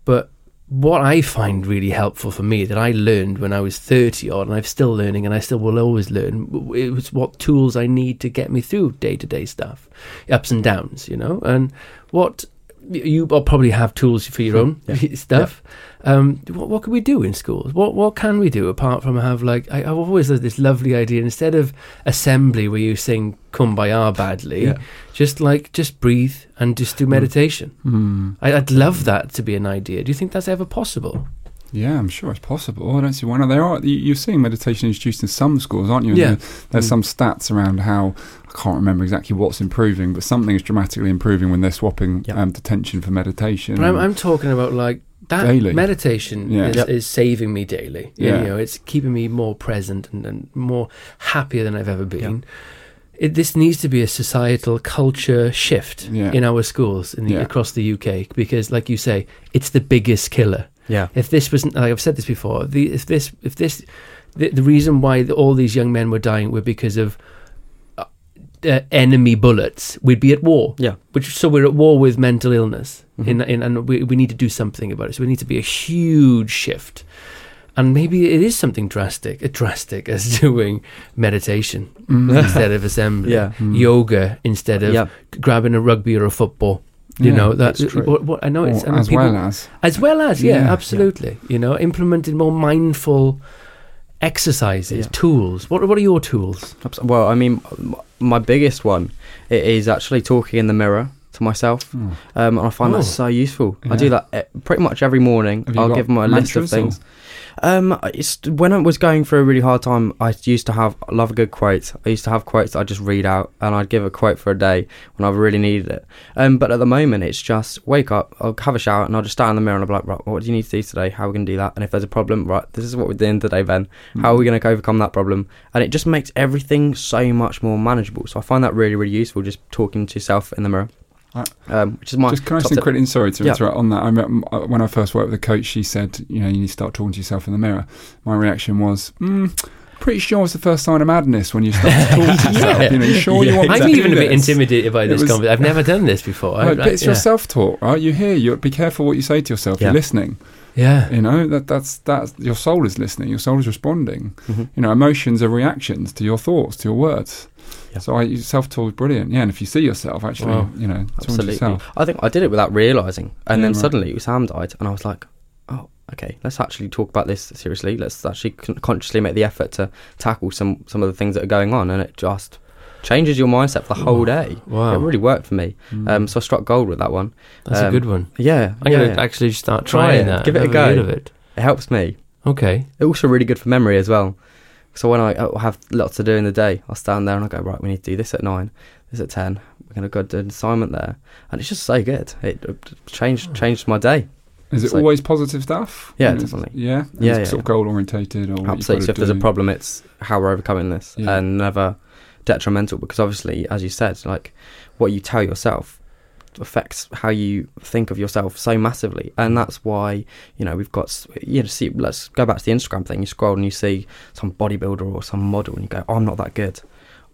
But what I find really helpful for me that I learned when I was 30 odd, and I'm still learning, and I still will always learn, it was what tools I need to get me through day to day stuff, ups and downs, you know, and what you probably have tools for your own stuff. Um, what, what can we do in schools? What what can we do apart from have like I, I've always had this lovely idea instead of assembly where you sing "Kumbaya" badly, Yeah. just like just breathe and just do meditation. Mm. I, I'd love that to be an idea. Do you think that's ever possible? Yeah, I'm sure it's possible. I don't see why not. There are you- you're seeing meditation introduced in some schools, aren't you? And Yeah. there- There's some stats around how I can't remember exactly what's improving, but something is dramatically improving when they're swapping Yeah. um, detention for meditation. But I'm, I'm talking about like that Daily. meditation Yeah. is, Yep. is saving me daily. Yeah. You know, it's keeping me more present and, and more happier than I've ever been. It, this needs to be a societal culture shift Yeah. in our schools in the, Yeah. across the UK because, like you say, it's the biggest killer. Yeah. If this wasn't, like I've said this before, the, if this, if this, the, the reason why the, all these young men were dying were because of uh, enemy bullets, we'd be at war. Yeah. Which so we're at war with mental illness, Mhm. in, in, and we, we need to do something about it. So we need to be a huge shift, and maybe it is something drastic, as drastic as doing meditation Mm. instead of assembly, Yeah. Mm. yoga instead of Yeah. grabbing a rugby or a football. You Yeah, know that that's true. what, what I know it's I mean, as people- well as as well as yeah, absolutely. You know, implementing more mindful exercises, Yeah. tools. What what are your tools? Well, I mean, my biggest one it is actually talking in the mirror to myself, Mm. um, and I find Oh. that so useful. I do that eh, pretty much every morning. I'll give them a list of mantras or- things. Um, it's when I was going through a really hard time. I used to have I love a good quote. I used to have quotes that I just read out, and I'd give a quote for a day when I really needed it. Um, but at the moment, it's just wake up, I'll have a shower, and I'll just stand in the mirror and I'll be like, right, what do you need to do today? How are we gonna do that? And if there's a problem, right, this is what we're doing today, Ben. How are we going to overcome that problem? And it just makes everything so much more manageable. So I find that really, really useful. Just talking to yourself in the mirror, um, which is my Just can I top say tip. quickly, sorry to Yeah. interrupt on that. I remember uh, when I first worked with the coach, she said, you know, you need to start talking to yourself in the mirror. My reaction was, mm, pretty sure it's the first sign of madness when you start talking to yourself. Yeah. You know, you sure you want me I'm to even do a bit this? intimidated by this was- conversation. I've never done this before. I- Right, but I- it's your self-talk, right? You hear, you be careful what you say to yourself. Yeah. You're listening. Yeah. You know that that's that's your soul is listening. Your soul is responding. Mhm. You know, emotions are reactions to your thoughts, to your words. Yeah. So I self-talk is brilliant. Yeah, and if you see yourself, actually, Wow. you know, Absolutely. yourself. I think I did it without realizing, and Yeah, then right. suddenly Sam died, and I was like, "Oh, okay, let's actually talk about this seriously. Let's actually con- consciously make the effort to tackle some some of the things that are going on." And it just changes your mindset for the whole day. Wow. It really worked for me. Um, so I struck gold with that one. That's a um, good one. Yeah, I'm yeah, gonna yeah. actually start Try trying it. that. Give it a Never go. of it. It helps me. Okay. It's also really good for memory as well. So when I have lots to do in the day, I'll stand there and I go, right, we need to do this at nine, this at ten. We're gonna go do an assignment there, and it's just so good. It changed hmm. changed my day. Is it like- always positive stuff? Yeah, know, definitely. Yeah, And Yeah, it's yeah, sort of goal orientated or Absolutely. So if there's a problem, it's how we're overcoming this, Yeah. and never detrimental. Because obviously, as you said, like what you tell yourself affects how you think of yourself so massively, and that's why you know we've got you know see let's go back to the Instagram thing. You scroll and you see some bodybuilder or some model, and you go, oh, I'm not that good.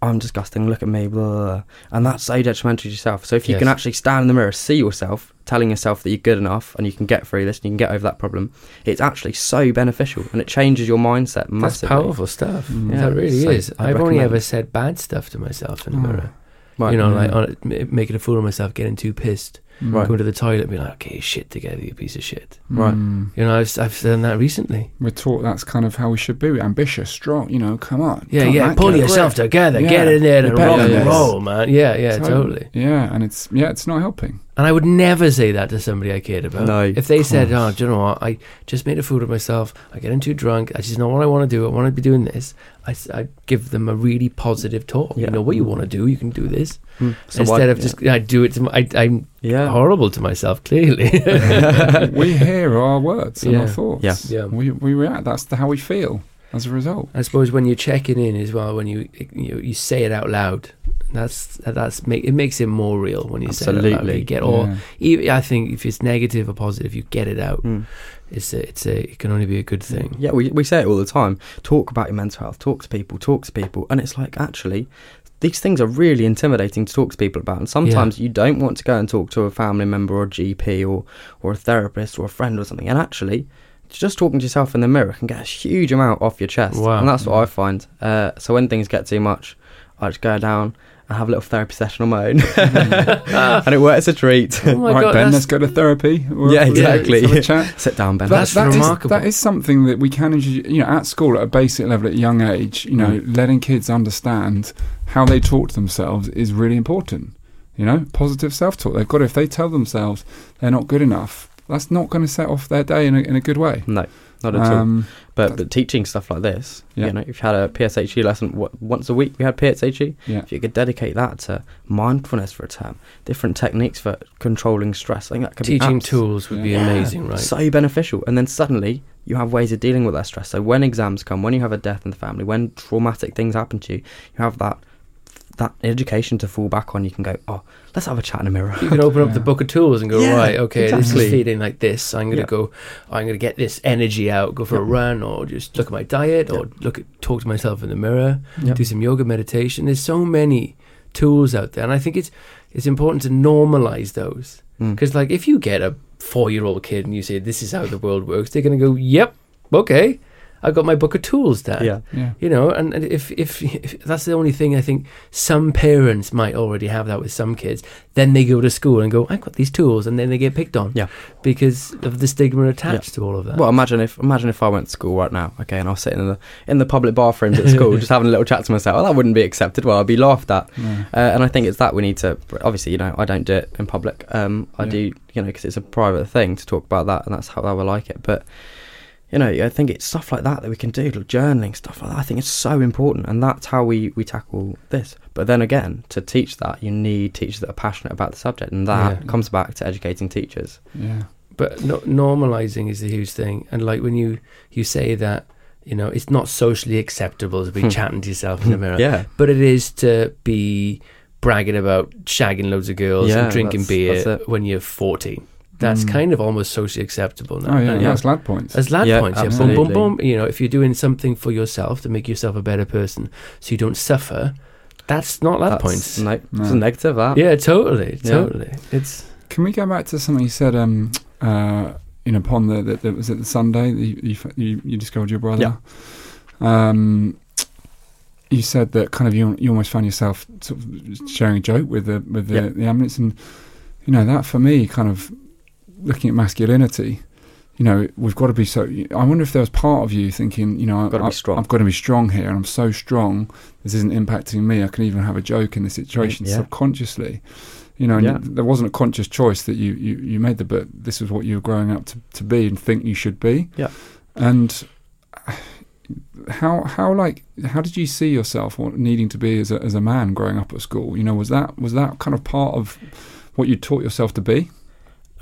I'm disgusting. Look at me, blah, blah, blah. and that's so detrimental to yourself. So if you can actually stand in the mirror, see yourself, telling yourself that you're good enough and you can get through this and you can get over that problem, it's actually so beneficial and it changes your mindset massively. That's powerful stuff. Mm. Yeah, that really so is. I'd I've only ever said bad stuff to myself in the Oh. mirror. Right. You know, Mm. like on, making a fool of myself, getting too pissed, Mm. Right. going to the toilet, and being like, "Okay, shit together, you piece of shit." Right. Mm. You know, I've I've done that recently. We're taught that's kind of how we should be. ambitious, strong. You know, come on. Yeah, Come yeah. on, Pull yourself grip. together, Yeah. get in there, You're and better rock and roll, man. Yeah, yeah, totally. Yeah, and it's yeah, it's not helping. And I would never say that to somebody I cared about. No, If they of said, "Oh, do you know what? I just made a fool of myself. I get too drunk. I just know what I want to do. I want to be doing this." I give them a really positive talk. Yeah. You know what you want to do. You can do this Mm. So instead why- of just I do it. To my, I, I'm yeah. horrible to myself. Clearly. we hear our words and Yeah. our thoughts. Yeah. Yeah. We we react. That's the, how we feel as a result. I suppose when you're checking in as well, when you you, you say it out loud, that's that's make it makes it more real when you say it. Absolutely. You get all. Yeah. Even, I think if it's negative or positive, you get it out. Mm. It's a, it's a, it can only be a good thing. Yeah, we, we say it all the time. Talk about your mental health. Talk to people. Talk to people. And it's like, actually, these things are really intimidating to talk to people about. And sometimes you don't want to go and talk to a family member or a GP or, or a therapist or a friend or something. And actually, just talking to yourself in the mirror can get a huge amount off your chest. Wow. And that's what I find. Uh, so when things get too much, I just go down and have a little therapy session on my own. and it works a treat. Oh my right, God, Ben, that's- let's go to therapy. We're- Yeah, exactly. have chat. Sit down, Ben. That- That's that is- remarkable. that is something that we can, you know, at school at a basic level at a young age. You know, Mm. letting kids understand how they talk to themselves is really important. You know, positive self-talk. They've got to, if they tell themselves they're not good enough, that's not going to set off their day in a, in a good way. no, not at all. Um, But but teaching stuff like this, Yeah. you know, if you had a PSHE E lesson what, once a week, we had PSHE. yeah. If you could dedicate that to mindfulness for a term, different techniques for controlling stress, I think that could be Teaching abs- tools would be Yeah. amazing, right? So beneficial, and then suddenly you have ways of dealing with that stress. So when exams come, when you have a death in the family, when traumatic things happen to you, you have that that education to fall back on. You can go, oh, let's have a chat in a mirror. You can open up the book of tools and go, Yeah, right, okay, this is feeling like this. I'm going to Yeah. go, I'm going to get this energy out, go for a run, or just look at my diet, or look at, talk to myself in the mirror, Yep. do some yoga meditation. There's so many tools out there, and I think it's it's important to normalize those Mm. because, like, if you get a four year old kid and you say this is how the world works, they're going to go, yep, okay, I've got my book of tools, Dad. Yeah. Yeah. You know, and, and if, if if that's the only thing I think some parents might already have that with some kids, then they go to school and go, I've got these tools, and then they get picked on, Yeah. because of the stigma attached to all of that. Well, imagine if imagine if I went to school right now, okay, and I was sitting in the in the public bathrooms at school, just having a little chat to myself. Well, that wouldn't be accepted. Well, I'd be laughed at. Yeah. Uh, and I think it's that we need to. Obviously, you know, I don't do it in public. Um, I Yeah. do, you know, because it's a private thing to talk about that, and that's how I would like it. But you know, I think it's stuff like that that we can do, like journaling stuff like that. I think it's so important, and that's how we we tackle this. But then again, to teach that, you need teachers that are passionate about the subject, and that Yeah. comes back to educating teachers. Yeah. but no, normalizing is a huge thing, and like when you you say that, you know, it's not socially acceptable to be Hmm. chatting to yourself in the mirror, Yeah, but it is to be bragging about shagging loads of girls Yeah, and drinking that's- beer that's when you're 14. That's Mm. kind of almost socially acceptable now. Oh yeah, And, yeah. That's lad points. As lad Yeah, points, yeah, boom, boom, boom. You know, if you're doing something for yourself to make yourself a better person, so you don't suffer, that's not lad that's, points. No, No. it's a negative. That. Yeah, totally, Yeah. totally. It's Can we go back to something you said? Um, uh, you know, upon the, the, the was it the Sunday that you, you you, you discovered your brother? Um, you said that kind of you you almost found yourself sort of sharing a joke with the with the, Yeah. the ambulance, and you know that for me, kind of looking at masculinity, you know, we've got to be so. I wonder if there was part of you thinking, you know, Got to I, be strong. I've got to be strong here, and I'm so strong. This isn't impacting me. I can even have a joke in this situation Yeah. subconsciously. You know, and Yeah. there wasn't a conscious choice that you, you, you made the, but this was what you were growing up to, to be and think you should be. Yeah. And how how like how did you see yourself needing to be as a as a man growing up at school? You know, was that was that kind of part of what you taught yourself to be?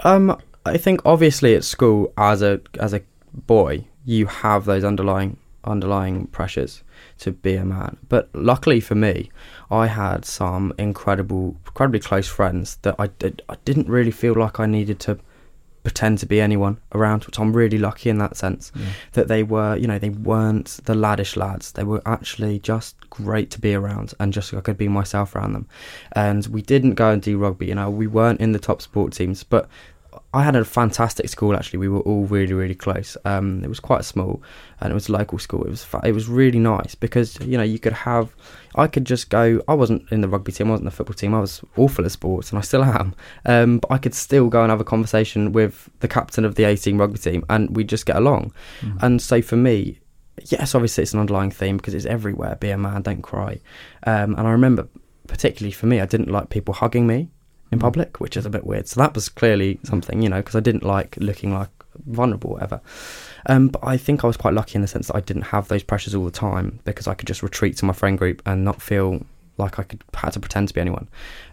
Um, I think obviously at school as a as a boy, you have those underlying underlying pressures to be a man. But luckily for me, I had some incredible, incredibly close friends that I did. I didn't really feel like I needed to pretend to be anyone around, which I'm really lucky in that sense. That they were, you know, they weren't the laddish lads. They were actually just great to be around, and just I could be myself around them. And we didn't go and do rugby. You know, we weren't in the top sport teams, but I had a fantastic school. Actually, we were all really, really close. Um, it was quite small, and it was a local school. It was fa- it was really nice because you know you could have. I could just go. I wasn't in the rugby team. I wasn't in the football team. I was awful at sports, and I still am. Um, but I could still go and have a conversation with the captain of the 18 rugby team, and we just get along. And so for me, yes, obviously it's an underlying theme because it's everywhere. Be a man, don't cry. Um, and I remember, particularly for me, I didn't like people hugging me in public, which is a bit weird. So that was clearly something, you know, because I didn't like looking like vulnerable, whatever. Um, but I think I was quite lucky in the sense that I didn't have those pressures all the time because I could just retreat to my friend group and not feel like I could had to pretend to be anyone.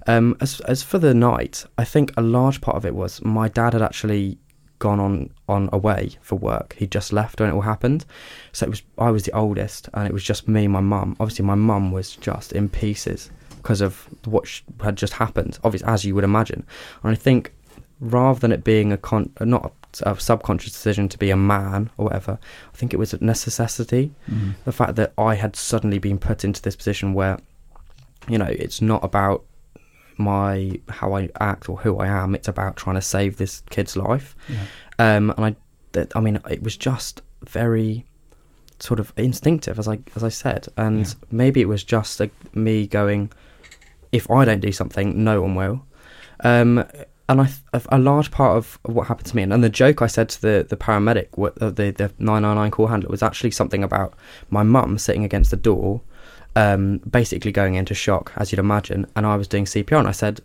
Um, as as for the night, I think a large part of it was my dad had actually gone on on away for work. He just left when it all happened, so it was I was the oldest, and it was just me, and my mum. Obviously, my mum was just in pieces because of what sh- had just happened. Obviously, as you would imagine, and I think rather than it being a con not a, a subconscious decision to be a man or whatever, I think it was a necessity. The fact that I had suddenly been put into this position where, you know, it's not about my how I act or who I am. It's about trying to save this kid's life. Um, and I, that, I mean, it was just very sort of instinctive, as I as I said, and Yeah. maybe it was just me going, if I don't do something, no one will. Um, and I, a large part of what happened to me, and, and the joke I said to the the paramedic, what, uh, the the nine nine nine call handler, was actually something about my mum sitting against the door, um, basically going into shock, as you'd imagine, and I was doing CPR, and I said,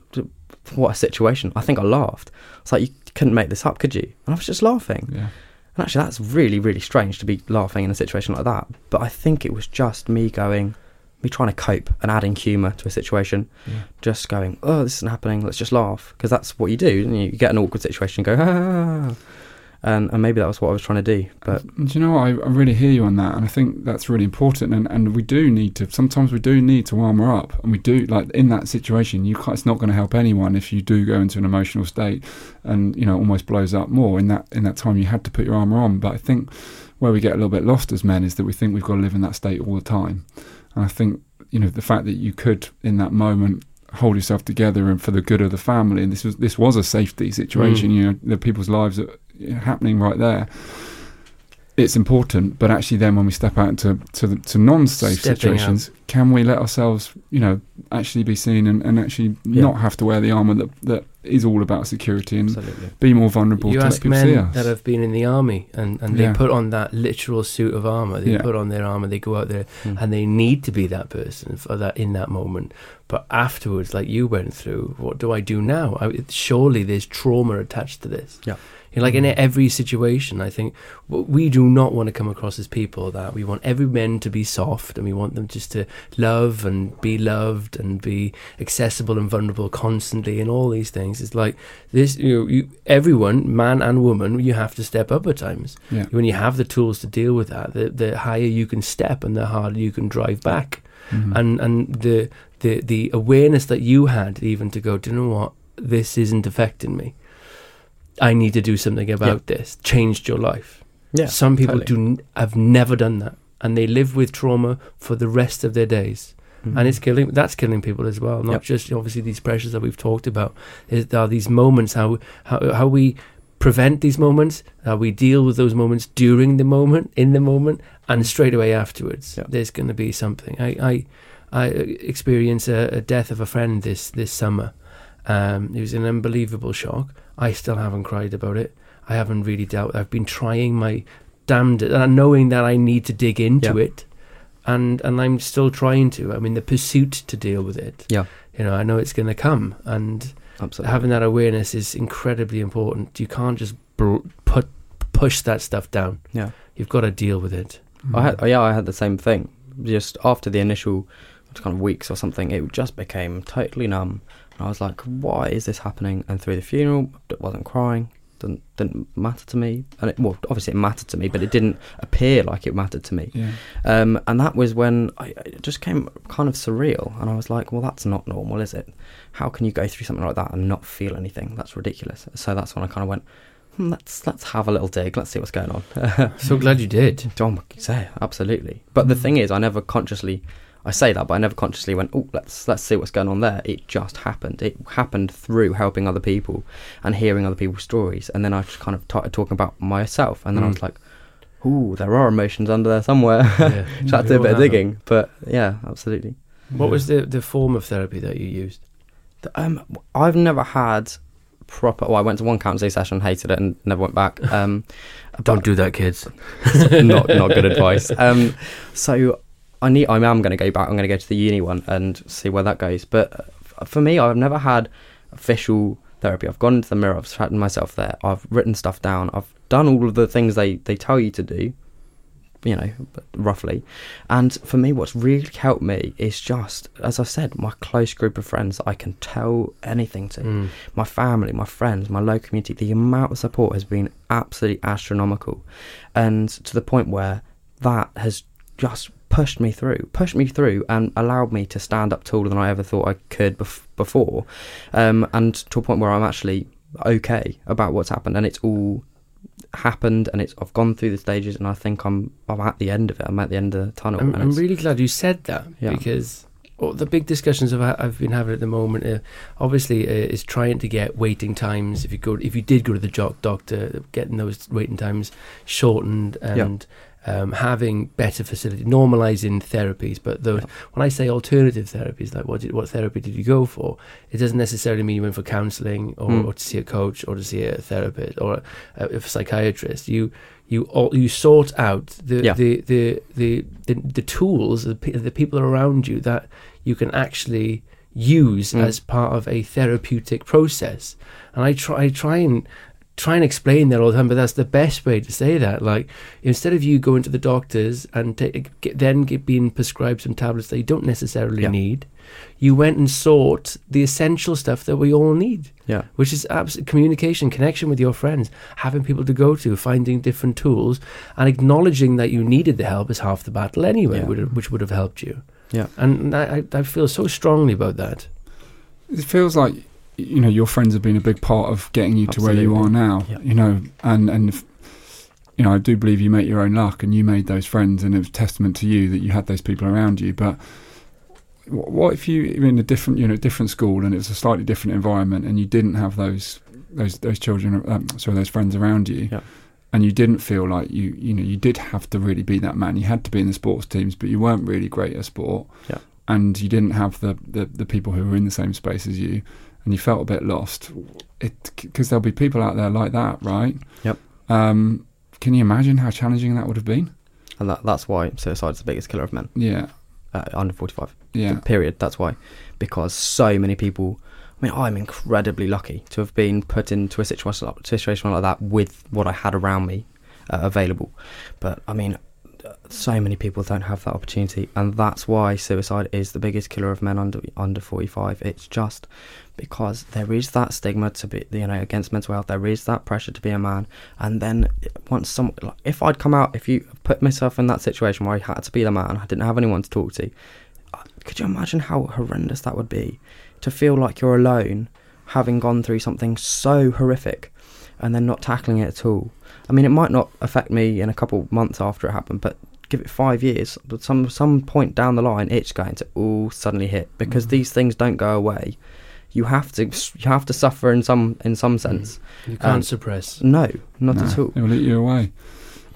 "What a situation!" I think I laughed. It's like you couldn't make this up, could you? And I was just laughing. Yeah. And actually, that's really, really strange to be laughing in a situation like that. But I think it was just me going, me trying to cope and adding humour to a situation. Just going, oh, this isn't happening. Let's just laugh because that's what you do. You? you get an awkward situation, and go, ah, and and maybe that was what I was trying to do. But Do you know what? I, I really hear you on that, and I think that's really important. And, and we do need to. Sometimes we do need to armor up, and we do like in that situation. You can't, it's not going to help anyone if you do go into an emotional state, and you know almost blows up more. In that in that time, you had to put your armor on. But I think where we get a little bit lost as men is that we think we've got to live in that state all the time. And I think you know the fact that you could in that moment hold yourself together and for the good of the family. And this was this was a safety situation. Mm. You know, the people's lives are happening right there it's important, but actually, then when we step out into to, the, to non-safe Stepping situations, can we let ourselves, you know, actually be seen and, and actually Yeah. not have to wear the armor that that is all about security and absolutely, be more vulnerable You to let ask people see men us? that have been in the army and, and they Yeah. put on that literal suit of armor. They Yeah. put on their armor. They go out there Mm. and they need to be that person for that in that moment. But afterwards, like you went through, what do I do now? I, surely there's trauma attached to this. Yeah. You know, like in every situation, I think we do not want to come across as people that we want every men to be soft and we want them just to love and be loved and be accessible and vulnerable constantly and all these things. It's like this, you know, you, everyone, man and woman, you have to step up at times. Yeah. When you have the tools to deal with that, the, the higher you can step and the harder you can drive back. Mhm. And and the, the the awareness that you had even to go, do you know what? This isn't affecting me. I need to do something about this. Changed your life. yeah. Some people totally. do have never done that, and they live with trauma for the rest of their days, Mhm. and it's killing. That's killing people as well. Not Yep. just obviously these pressures that we've talked about. Is there are these moments how how how we prevent these moments, how we deal with those moments during the moment, in the moment, and straight away afterwards. Yeah. There's going to be something. I I I experienced a, a death of a friend this this summer, Um, it was an unbelievable shock. I still haven't cried about it. I haven't really dealt. I've been trying my damned, uh, knowing that I need to dig into Yeah. it, and and I'm still trying to. I mean, the pursuit to deal with it. Yeah. You know, I know it's going to come, and Absolutely. having that awareness is incredibly important. You can't just put push that stuff down. Yeah. You've got to deal with it. I had, yeah, I had the same thing. Just after the initial kind of weeks or something, it just became totally numb. And I was like, why is this happening? And through the funeral, I wasn't crying. Didn't didn't matter to me. And it, well, obviously it mattered to me, but it didn't appear like it mattered to me. Yeah. Um, and that was when I, it just came kind of surreal. And I was like, well, that's not normal, is it? How can you go through something like that and not feel anything? That's ridiculous. So that's when I kind of went, hmm, let's let's have a little dig. Let's see what's going on. So glad you did. John say absolutely. But the thing is, I never consciously. I say that, but I never consciously went, "Oh, let's let's see what's going on there." It just happened. It happened through helping other people and hearing other people's stories, and then I just kind of started talking about myself, and then I Mm. was like, "Ooh, there are emotions under there somewhere." Yeah. so I had to do a bit of digging, but yeah, absolutely. What was the the form of therapy that you used? The- Um, I've never had proper. Well, I went to one counselling session, hated it, and never went back. Um, Don't do that, kids. not not good advice. Um, so I need. I am going to go back. I'm going to go to the uni one and see where that goes. But for me, I've never had official therapy. I've gone into the mirror. I've sat myself there. I've written stuff down. I've done all of the things they they tell you to do. You know, roughly. And for me, what's really helped me is just, as I said, my close group of friends that I can tell anything to Mm. my family, my friends, my local community, the amount of support has been absolutely astronomical. And to the point where that has just pushed me through, pushed me through and allowed me to stand up taller than I ever thought I could bef- before. Um, and to a point where I'm actually okay about what's happened and it's all happened and it's I've gone through the stages and I think I'm I'm at the end of it. I'm at the end of the tunnel. I'm, I'm really glad you said that Yeah. because well, the big discussions I've, I've been having at the moment, uh, obviously, uh, is trying to get waiting times. If you go, if you did go to the jock doctor, getting those waiting times shortened and um, having better facility, normalising therapies. But those, when I say alternative therapies, like what did, what therapy did you go for? It doesn't necessarily mean you went for counselling or, Mm. or to see a coach or to see a therapist or a, a psychiatrist. You you all, you sort out the, Yeah. the, the, the, the the tools the, the people around you that you can actually use Mm. as part of a therapeutic process and I try I try and try and explain that all the time but that's the best way to say that like instead of you going to the doctors and ta- get, then get being prescribed some tablets that you don't necessarily Yeah. need you went and sought the essential stuff that we all need yeah. which is absolute communication, connection with your friends, having people to go to, finding different tools, and acknowledging that you needed the help is half the battle anyway, Yeah. would which would have helped you. Yeah. And I, I I feel so strongly about that. It feels like you know your friends have been a big part of getting you to where you are now. Yeah. You know, and and if, you know, I do believe you make your own luck, and you made those friends, and it was testament to you that you had those people around you. But what if you were in a different, you know, different school, and it was a slightly different environment, and you didn't have those those those children, um, sorry, those friends around you, Yeah. and you didn't feel like you, you know, you did have to really be that man. You had to be in the sports teams, but you weren't really great at sport. Yeah. And you didn't have the, the, the people who were in the same space as you, and you felt a bit lost. It because there'll be people out there like that, right? Yep. Um, can you imagine how challenging that would have been? And that, that's why suicide's the biggest killer of men Yeah. uh, under 45. Yeah. period. That's why, because so many people. I mean, I'm incredibly lucky to have been put into a situation like, situation like that with what I had around me uh, available. But I mean, so many people don't have that opportunity, and that's why suicide is the biggest killer of men under under 45. It's just because there is that stigma to be, you know, against mental health. There is that pressure to be a man, and then once some, like, if I'd come out, if you put myself in that situation where I had to be the man, and I didn't have anyone to talk to. uh, Could you imagine how horrendous that would be? To feel like you're alone, having gone through something so horrific, and then not tackling it at all. I mean, it might not affect me in a couple months after it happened, but give it five years. But some some point down the line, it's going to all suddenly hit because these things don't go away. You have to you have to suffer in some in some sense. You can't Um, suppress. No, not No, at all. It will eat you away.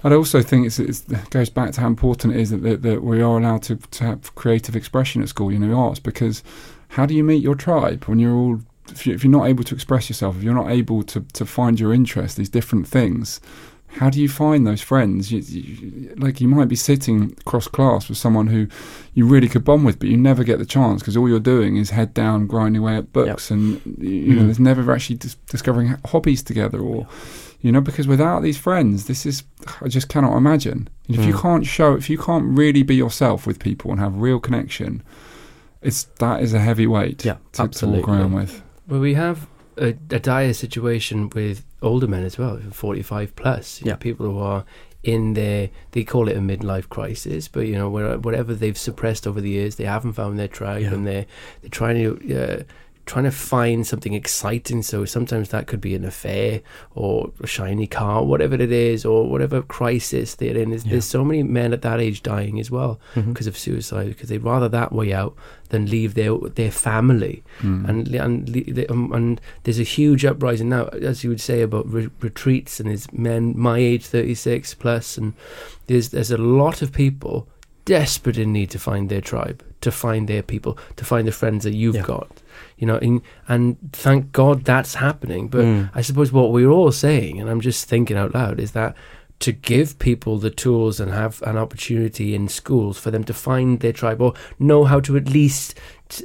I'd also think it's, it's, it goes back to how important it is that, that, that we are allowed to, to have creative expression at school, you know, arts, because how do you meet your tribe when you're all if, you, if you're not able to express yourself, if you're not able to to find your interest, these different things, how do you find those friends? You, you, like you might be sitting cross class with someone who you really could bond with, but you never get the chance because all you're doing is head down, grinding away at books, and you know, Mm. there's never actually dis- discovering hobbies together, or you know, because without these friends, this is I just cannot imagine. If you Mm. can't show, if you can't really be yourself with people and have real connection, it's that is a heavy weight Yeah, to, to walk absolutely. around with. Well, we have a, a dire situation with older men as well, 45 plus. you know, Yeah. people who are in their, they call it a midlife crisis, but you know, whatever they've suppressed over the years, they haven't found their tribe Yeah. and they're, they're trying to, uh, trying to find something exciting. So sometimes that could be an affair or a shiny car, whatever it is, or whatever crisis they're in. There's, Yeah. there's so many men at that age dying as well Mhm. because of suicide, because they'd rather that way out than leave their their family Mm. and and um, and there's a huge uprising now, as you would say about re- retreats and there's men my age, thirty six plus, and there's there's a lot of people desperate in need to find their tribe, to find their people, to find the friends that you've Yeah. got, you know, and, and thank God that's happening. But Mm. I suppose what we're all saying, and I'm just thinking out loud, is that to give people the tools and have an opportunity in schools for them to find their tribe or know how to at least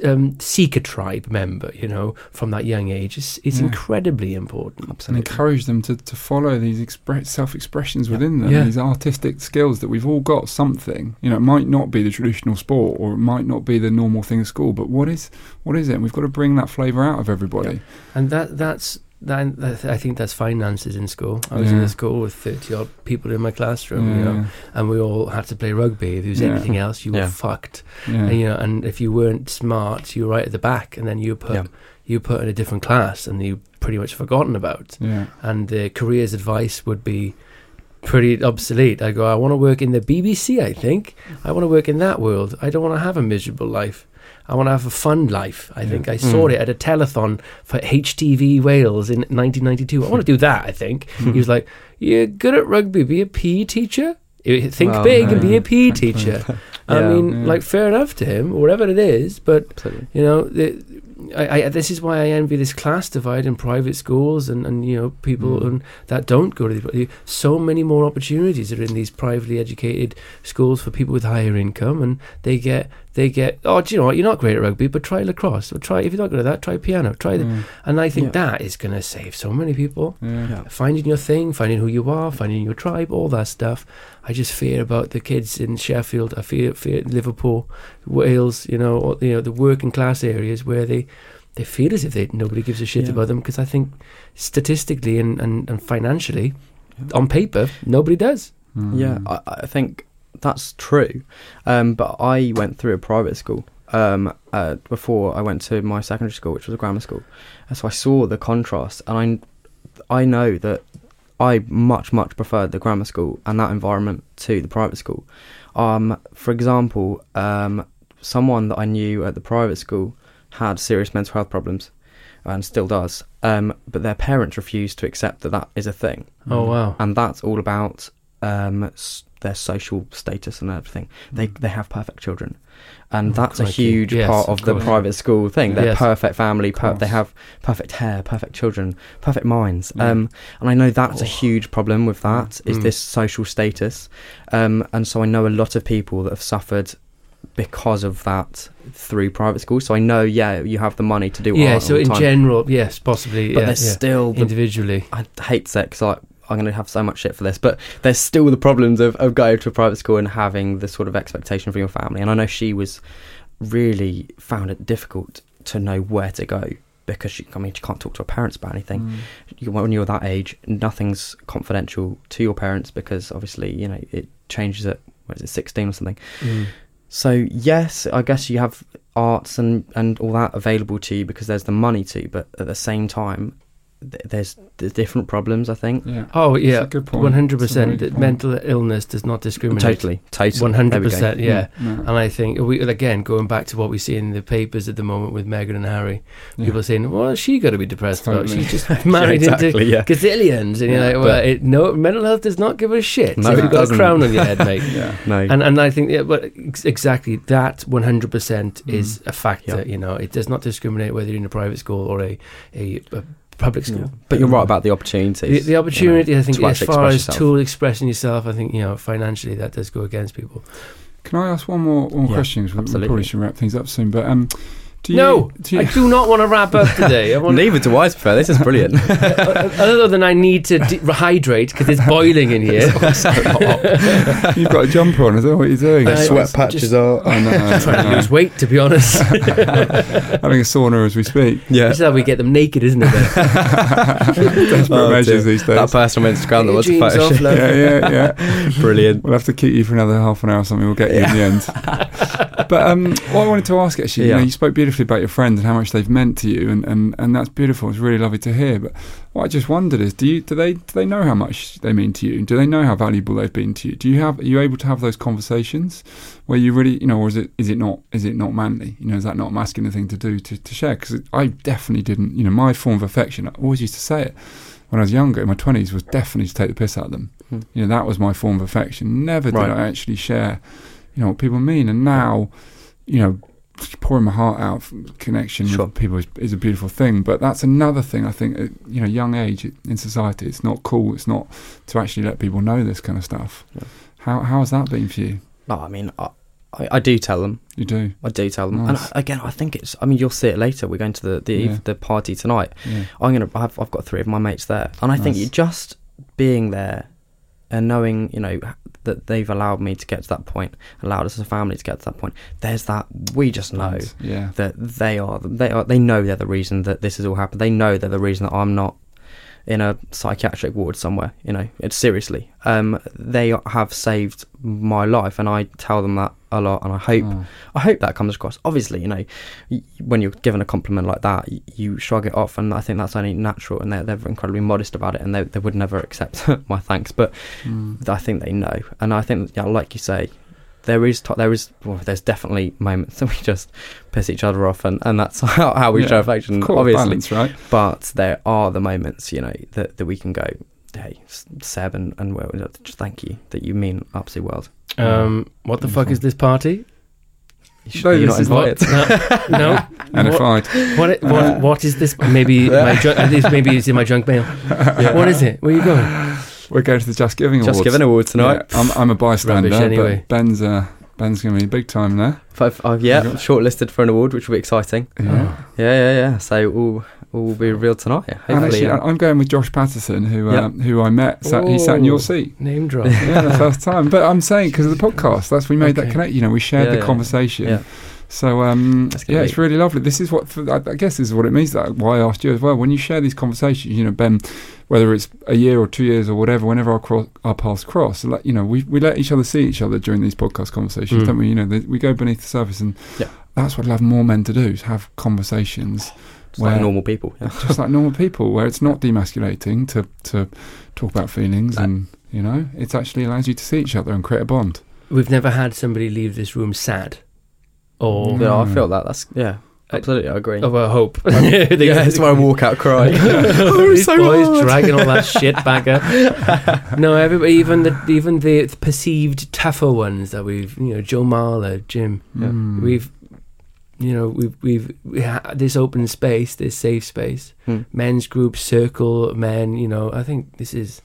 um, seek a tribe member, you know, from that young age is, is Yeah. incredibly important. and encourage them to, to follow these expre- self expressions Yeah. within them, Yeah. these artistic skills that we've all got something. You know, it might not be the traditional sport or it might not be the normal thing at school, but what is what is it? And we've got to bring that flavour out of everybody. And that that's that, that I think that's finances in school. I was in a school with thirty odd people in my classroom, Yeah, you know, and we all had to play rugby. If there was Yeah. anything else, you were fucked. yeah. And, you know, and if you weren't smart, you were right at the back, and then you put Yeah. you put in a different class, and you pretty much forgotten about. yeah. And the careers advice would be pretty obsolete. I go, I want to work in the BBC. I think I want to work in that world. I don't want to have a miserable life. I want to have a fun life. I Yeah. think I saw Mm. it at a telethon for HTV Wales in 1992. I want to do that. I think he was like, "You're good at rugby. Be a PE teacher. Think Well, big and be a PE teacher." I Yeah. mean, like fair enough to him, whatever it is. But Absolutely. you know, the, I, I, this is why I envy this class divide in private schools and, and you know people Mm. and that don't go to these. So many more opportunities are in these privately educated schools for people with higher income, and they get they get. Oh, do you know what? You're not great at rugby, but try lacrosse. Or try if you're not good at that, try piano. Try the, Mm. and I think Yeah. that is going to save so many people. Yeah. Yeah. Finding your thing, finding who you are, finding your tribe, all that stuff. I just fear about the kids in Sheffield. I fear, fear Liverpool, Wales. You know, or, you know the working class areas where they they feel as if they nobody gives a shit Yeah. about them because I think statistically and, and, and financially, on paper, nobody does. Mm. Yeah, I, I think that's true. Um, but I went through a private school um, uh, before I went to my secondary school, which was a grammar school. And so I saw the contrast, and I, I know that I much, much preferred the grammar school and that environment to the private school. Um, for example, um, someone that I knew at the private school had serious mental health problems and still does, um, but their parents refused to accept that that is a thing Oh wow! and that's all about um, s- their social status and everything. They they have perfect children, and Oh, that's a huge Yes, part of of, the private school thing. They're Yes. perfect family. Per- they have perfect hair, perfect children, perfect minds. Yeah. Um, and I know that's a Oh. huge problem with that is Mm. this social status. Um, and so I know a lot of people that have suffered because of that through private school. So I know, yeah, you have the money to do Yeah. So in time, general, yes, possibly. but yeah, there's yeah. still the individually. I hate sex like, I'm going to have so much shit for this, but there's still the problems of, of going to a private school and having the sort of expectation from your family. And I know she was really found it difficult to know where to go because she, I mean, she can't talk to her parents about anything. Mm. You, when you're that age, nothing's confidential to your parents because obviously, you know, it changes at, what is it, 16 or something. Mm. So yes, I guess you have arts and and all that available to you because there's the money to, but at the same time, th- there's, there's different problems. I think Yeah. Oh yeah, good point. one hundred That's a very percent. good That point. mental illness does not discriminate. totally, totally. One hundred percent. Yeah. No. And I think we again going back to what we see in the papers at the moment with Meghan and Harry, Yeah. people saying, "Well, she got to be depressed about. Totally. She's just married Yeah, exactly, into yeah. gazillions." And you're Yeah, like, "Well, it, no, mental health does not give a shit. No, if it you've got doesn't. a crown on your head, mate." Yeah. No, And and I think yeah, but ex- exactly that one hundred percent Mm. is a factor. Yeah. You know, it does not discriminate whether you're in a private school or a a, a public school. Yeah. But you're right about the opportunities. The, the opportunity, I think, to as actually far as yourself. tool expressing yourself, I think you know financially that does go against people. Can I ask one more, one more Yeah, question? 'Cause We we probably should wrap things up soon. But um, do you, no, do you, I do not want to wrap up today. I want, Neither do I, to be fair. This is brilliant. other than I need to de- hydrate because it's boiling in here. you've got a jumper on. Is that what you're doing? The sweat patches are- I know, I trying to lose weight, to be honest. Having a sauna as we speak. yeah. This is how we get them naked, isn't it? Desperate Oh, measures dear. these days. That person on Instagram that wants a Jeans photo off, love. yeah, yeah, yeah. Brilliant. We'll have to keep you for another half an hour or something. We'll get you in the end. but um, what I wanted to ask actually, you know, you spoke beautifully about your friends and how much they've meant to you, and, and, and that's beautiful. It's really lovely to hear. But what I just wondered is, do you do they do they know how much they mean to you? Do they know how valuable they've been to you? Do you have are you able to have those conversations where you really, you know, or is it is it not is it not manly? You know, is that not a masculine thing to do to, to share? Because I definitely didn't. You know, my form of affection. I always used to say it when I was younger, in my twenties, was definitely to take the piss out of them. Hmm. You know, that was my form of affection. Never did Right. I actually share, you know, what people mean. And now, you know, pouring my heart out, connection Sure. with people is, is a beautiful thing. But that's another thing. I think, at, you know, young age in society, it's not cool. It's not to actually let people know this kind of stuff. Yeah. How how has that been for you? No, I mean, I, I, I do tell them. You do, I do tell them. Nice. And I, again, I think it's. I mean, you'll see it later. We're going to the the, Yeah. the party tonight. yeah, I'm gonna. I've, I've got three of my mates there, and I think you just being there and knowing, you know, that they've allowed me to get to that point, allowed us as a family to get to that point. There's that. We just know yeah, that they are. They are. They know they're the reason that this has all happened. They know they're the reason that I'm not in a psychiatric ward somewhere. You know, it's seriously. Um, they have saved my life, and I tell them that a lot. And I hope, Oh. I hope that comes across. Obviously, you know, when you're given a compliment like that, you shrug it off, and I think that's only natural. And they're they're incredibly modest about it, and they they would never accept my thanks. But Mm. I think they know, and I think, yeah, like you say, there is to- there is well, there's definitely moments that we just piss each other off, and, and that's how, how we Yeah, show affection, Core obviously. balance, right? But there are the moments, you know, that, that we can go, hey, S- Seb, and and well, just thank you that you mean absolute world. Um, what the fuck is this party? You should, No, you're this not is invited. No, no. And if what, I, what, what, what is this? Maybe my junk, maybe it's in my junk mail. What is it? Where are you going? We're going to the JustGiving Awards. JustGiving awards tonight. Yeah, I'm, I'm a bystander, Rubbish anyway. but Ben's uh, Ben's going to be big time there. Five, uh, yeah, Okay. shortlisted for an award, which will be exciting. Yeah. Yeah, yeah, yeah. So all all will be revealed tonight. Yeah, And hopefully. actually, yeah. I- I'm going with Josh Patterson, who Yep. um, who I met. Sat, he sat in your Oh. seat. Name drop. Yeah, the first time. But I'm saying because of the podcast, that's we made that Okay. connect. You know, we shared Yeah, the yeah. conversation. So um, yeah, it's really lovely. This is what I, guess this is what it means. That why I asked you as well. When you share these conversations, you know, Ben, whether it's a year or two years or whatever, whenever our, cross, our paths cross, like, you know, we we let each other see each other during these podcast conversations, Mm. don't we? You know, the, we go beneath the surface, and Yeah. that's what I'd love more men to do: is have conversations Just like where- normal people. Yeah. just like normal people, where it's not demasculating to to talk about feelings, No. and you know, it actually allows you to see each other and create a bond. We've never had somebody leave this room sad. Or, Yeah, I Mm. feel that. That's yeah, absolutely. I agree. of well, hope. yeah, that's why I walk out crying. Oh, These so boys hard. dragging all that shit back up. no, everybody, even the even the perceived tougher ones that we've, you know, Joe Marler, Jim, Mm. we've, you know, we've we've we ha- this open space, this safe space, Hmm. men's group, circle, men. You know, I think this is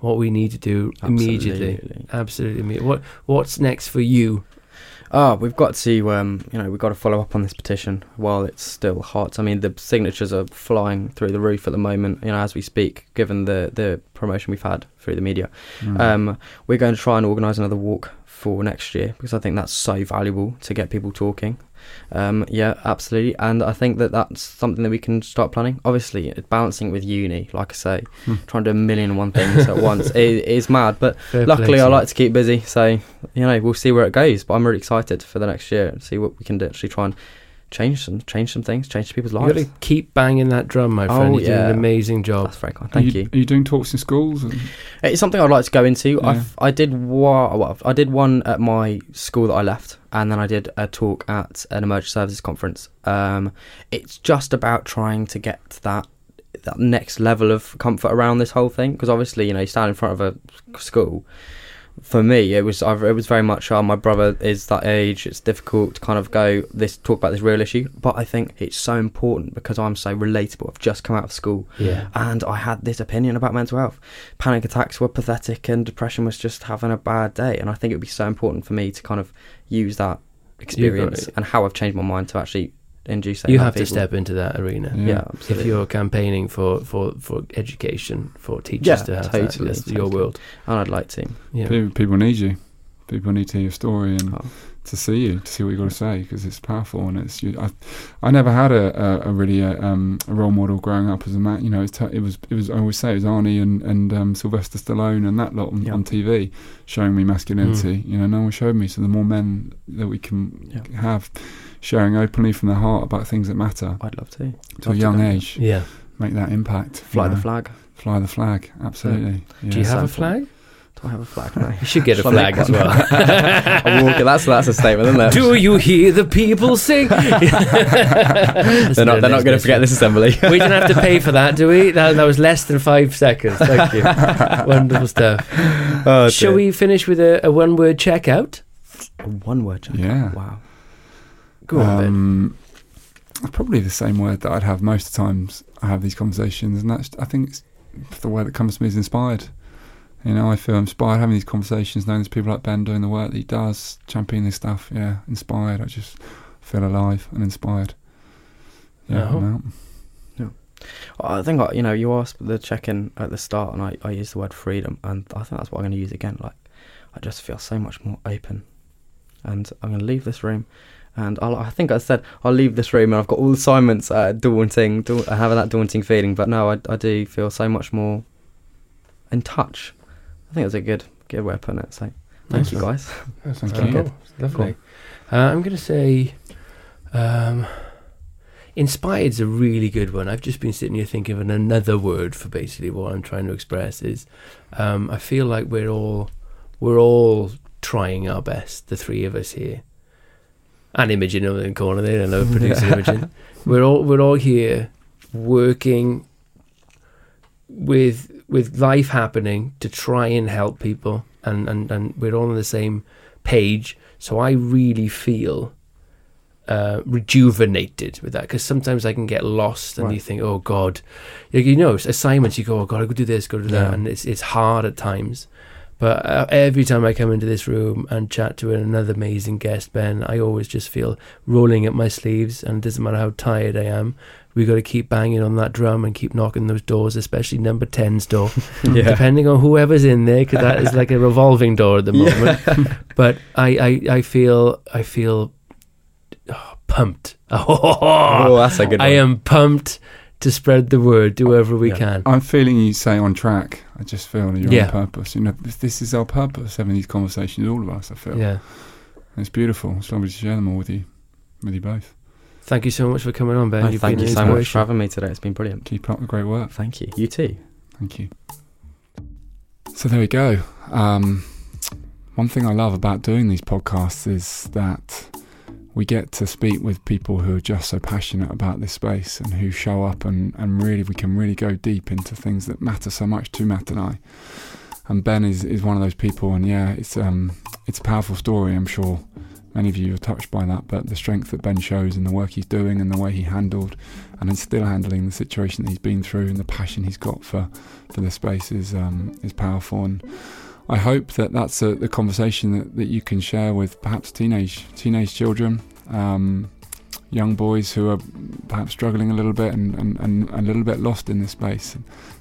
what we need to do immediately. Absolutely. Absolutely. imme- What What's next for you? Oh, we've got to, um, you know, we've got to follow up on this petition while it's still hot. I mean, the signatures are flying through the roof at the moment, you know, as we speak, given the, the promotion we've had through the media. Mm. Um, we're going to try and organise another walk for next year because I think that's so valuable to get people talking. Um, yeah, absolutely. And I think that that's something that we can start planning. Obviously, balancing it with uni, like I say, Hmm. trying to do a million and one things at once is, is mad. But Fair luckily, to I like to keep busy, so you know we'll see where it goes. But I'm really excited for the next year and see what we can actually try and change some change some things, change people's You lives. got to keep banging that drum, my friend. Oh, friend. You're doing an amazing job. That's very kind. Are Thank you, you. Are you doing talks in schools? And, It's something I'd like to go into. Yeah. I've, I did one. Well, I did one at my school that I left, and then I did a talk at an emergency services conference. Um, it's just about trying to get to that that next level of comfort around this whole thing. Because obviously, you know, you stand in front of a school. For me, it was it was very much. Oh, my brother is that age. It's difficult to kind of go this talk about this real issue. But I think it's so important because I'm so relatable. I've just come out of school Yeah. and I had this opinion about mental health. Panic attacks were pathetic, and depression was just having a bad day. And I think it would be so important for me to kind of use that experience and how I've changed my mind to actually induce. that You in have to step into that arena. Yeah. Yeah, If you're campaigning for, for, for education, for teachers Yeah, to have totally, that, that's your world. and I'd like to. Yeah. people, people need you. People need to hear your story and Oh. to see you, to see what you've got to say, because it's powerful and it's. You, I, I never had a, a, a really a, um, a role model growing up as a man. You know, it's t- it was it was I always say it was Arnie and and um, Sylvester Stallone and that lot on, Yeah. on TV showing me masculinity. You know, no one showed me. So the more men that we can Yeah. have sharing openly from the heart about things that matter I'd love to. to a young go. age, Yeah. make that impact. Fly you the know. flag. Fly the flag, absolutely. Yeah. Do you have a flag? Do I have a flag? No. You should get a Shall flag as well. A that's that's a statement, isn't it? Do you hear the people sing? they're not. They're not going to forget this assembly. we didn't have to pay for that, do we? That, that was less than five seconds. Thank you. Wonderful stuff. Oh, Shall we finish with a, a one word checkout? A one word. Jack. Yeah. Wow. Go on, Ben. um, Probably the same word that I'd have most of the times I have these conversations, and that's I think it's the word that comes to me is inspired. You know, I feel inspired having these conversations, knowing there's people like Ben doing the work that he does, championing this stuff. Yeah, inspired. I just feel alive and inspired. Yeah, Oh. I'm. I think you know you asked the check-in at the start, and I, I used the word freedom, and I think that's what I'm going to use again. Like, I just feel so much more open, and I'm going to leave this room, and I'll, I think I said I'll leave this room, and I've got all the assignments uh, daunting, da- having that daunting feeling. But no, I, I do feel so much more in touch. I think that's a good good way of putting it. So thank you guys. Thank Oh, you. cool. Lovely. Uh, I'm going to say um, is a really good one. I've just been sitting here thinking of another word for basically what I'm trying to express is um, I feel like we're all we're all trying our best, the three of us here. And Imogen in the corner there, and another producer Imogen. We're all we're all here working with with life happening to try and help people and, and, and we're all on the same page. So I really feel uh, rejuvenated with that because sometimes I can get lost and you think, oh God, you, you know, assignments. You go, oh God, I go do this, go do that, Yeah. and it's it's hard at times. But uh, every time I come into this room and chat to another amazing guest, Ben, I always just feel rolling up my sleeves, and it doesn't matter how tired I am. We got to keep banging on that drum and keep knocking those doors, especially number 10's door depending on whoever's in there, because that is like a revolving door at the moment. but I, I, I feel, I feel oh, pumped. Oh, that's a good. one. I am pumped to spread the word, do whatever we Yeah. can. I'm feeling you say on track. I just feel you're Yeah. on purpose. You know, this, this is our purpose, having these conversations, all of us, I feel. Yeah. And it's beautiful. It's lovely to share them all with you, with you both. Thank you so much for coming on, Ben. No, You've thank you so much for having me today. It's been brilliant. Keep up the great work. Thank you. You too. Thank you. So there we go. Um, one thing I love about doing these podcasts is that we get to speak with people who are just so passionate about this space and who show up and, and really we can really go deep into things that matter so much to Matt and I. And Ben is, is one of those people and yeah, it's um it's a powerful story, I'm sure many of you are touched by that, but the strength that Ben shows and the work he's doing and the way he handled and is still handling the situation that he's been through and the passion he's got for for the space is um, is powerful and I hope that that's a, the conversation that, that you can share with perhaps teenage teenage children, um, young boys who are perhaps struggling a little bit and, and, and a little bit lost in this space.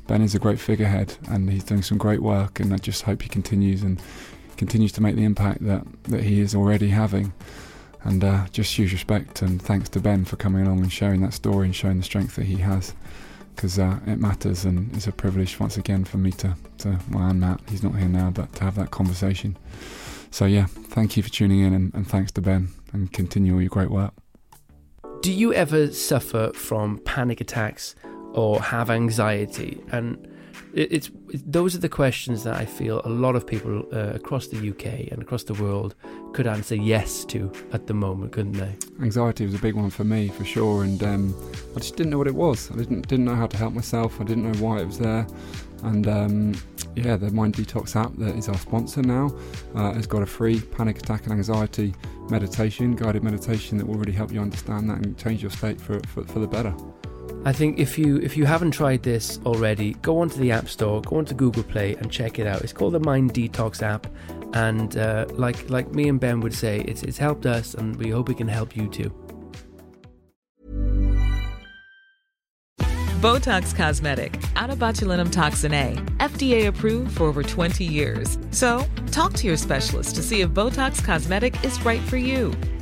Ben is a great figurehead and he's doing some great work and I just hope he continues and continues to make the impact that, that he is already having. And uh, just huge respect and thanks to Ben for coming along and sharing that story and showing the strength that he has because uh, it matters and it's a privilege once again for me to, to well and Matt he's not here now but to have that conversation so yeah thank you for tuning in and, and thanks to Ben and continue all your great work do you ever suffer from panic attacks or have anxiety? And it, it's it, those are the questions that I feel a lot of people uh, across the UK and across the world could answer yes to at the moment, couldn't they? Anxiety was a big one for me, for sure, and um, I just didn't know what it was. I didn't didn't know how to help myself. I didn't know why it was there, and um, yeah, the Mind Detox app that is our sponsor now uh, has got a free panic attack and anxiety meditation, guided meditation that will really help you understand that and change your state for, for, for the better. I think if you if you haven't tried this already, go onto the App Store, go onto Google Play, and check it out. It's called the Mind Detox app, and uh, like like me and Ben would say, it's it's helped us, and we hope it can help you too. Botox Cosmetic, out of botulinum toxin A, FDA approved for over 20 years. So, talk to your specialist to see if Botox Cosmetic is right for you.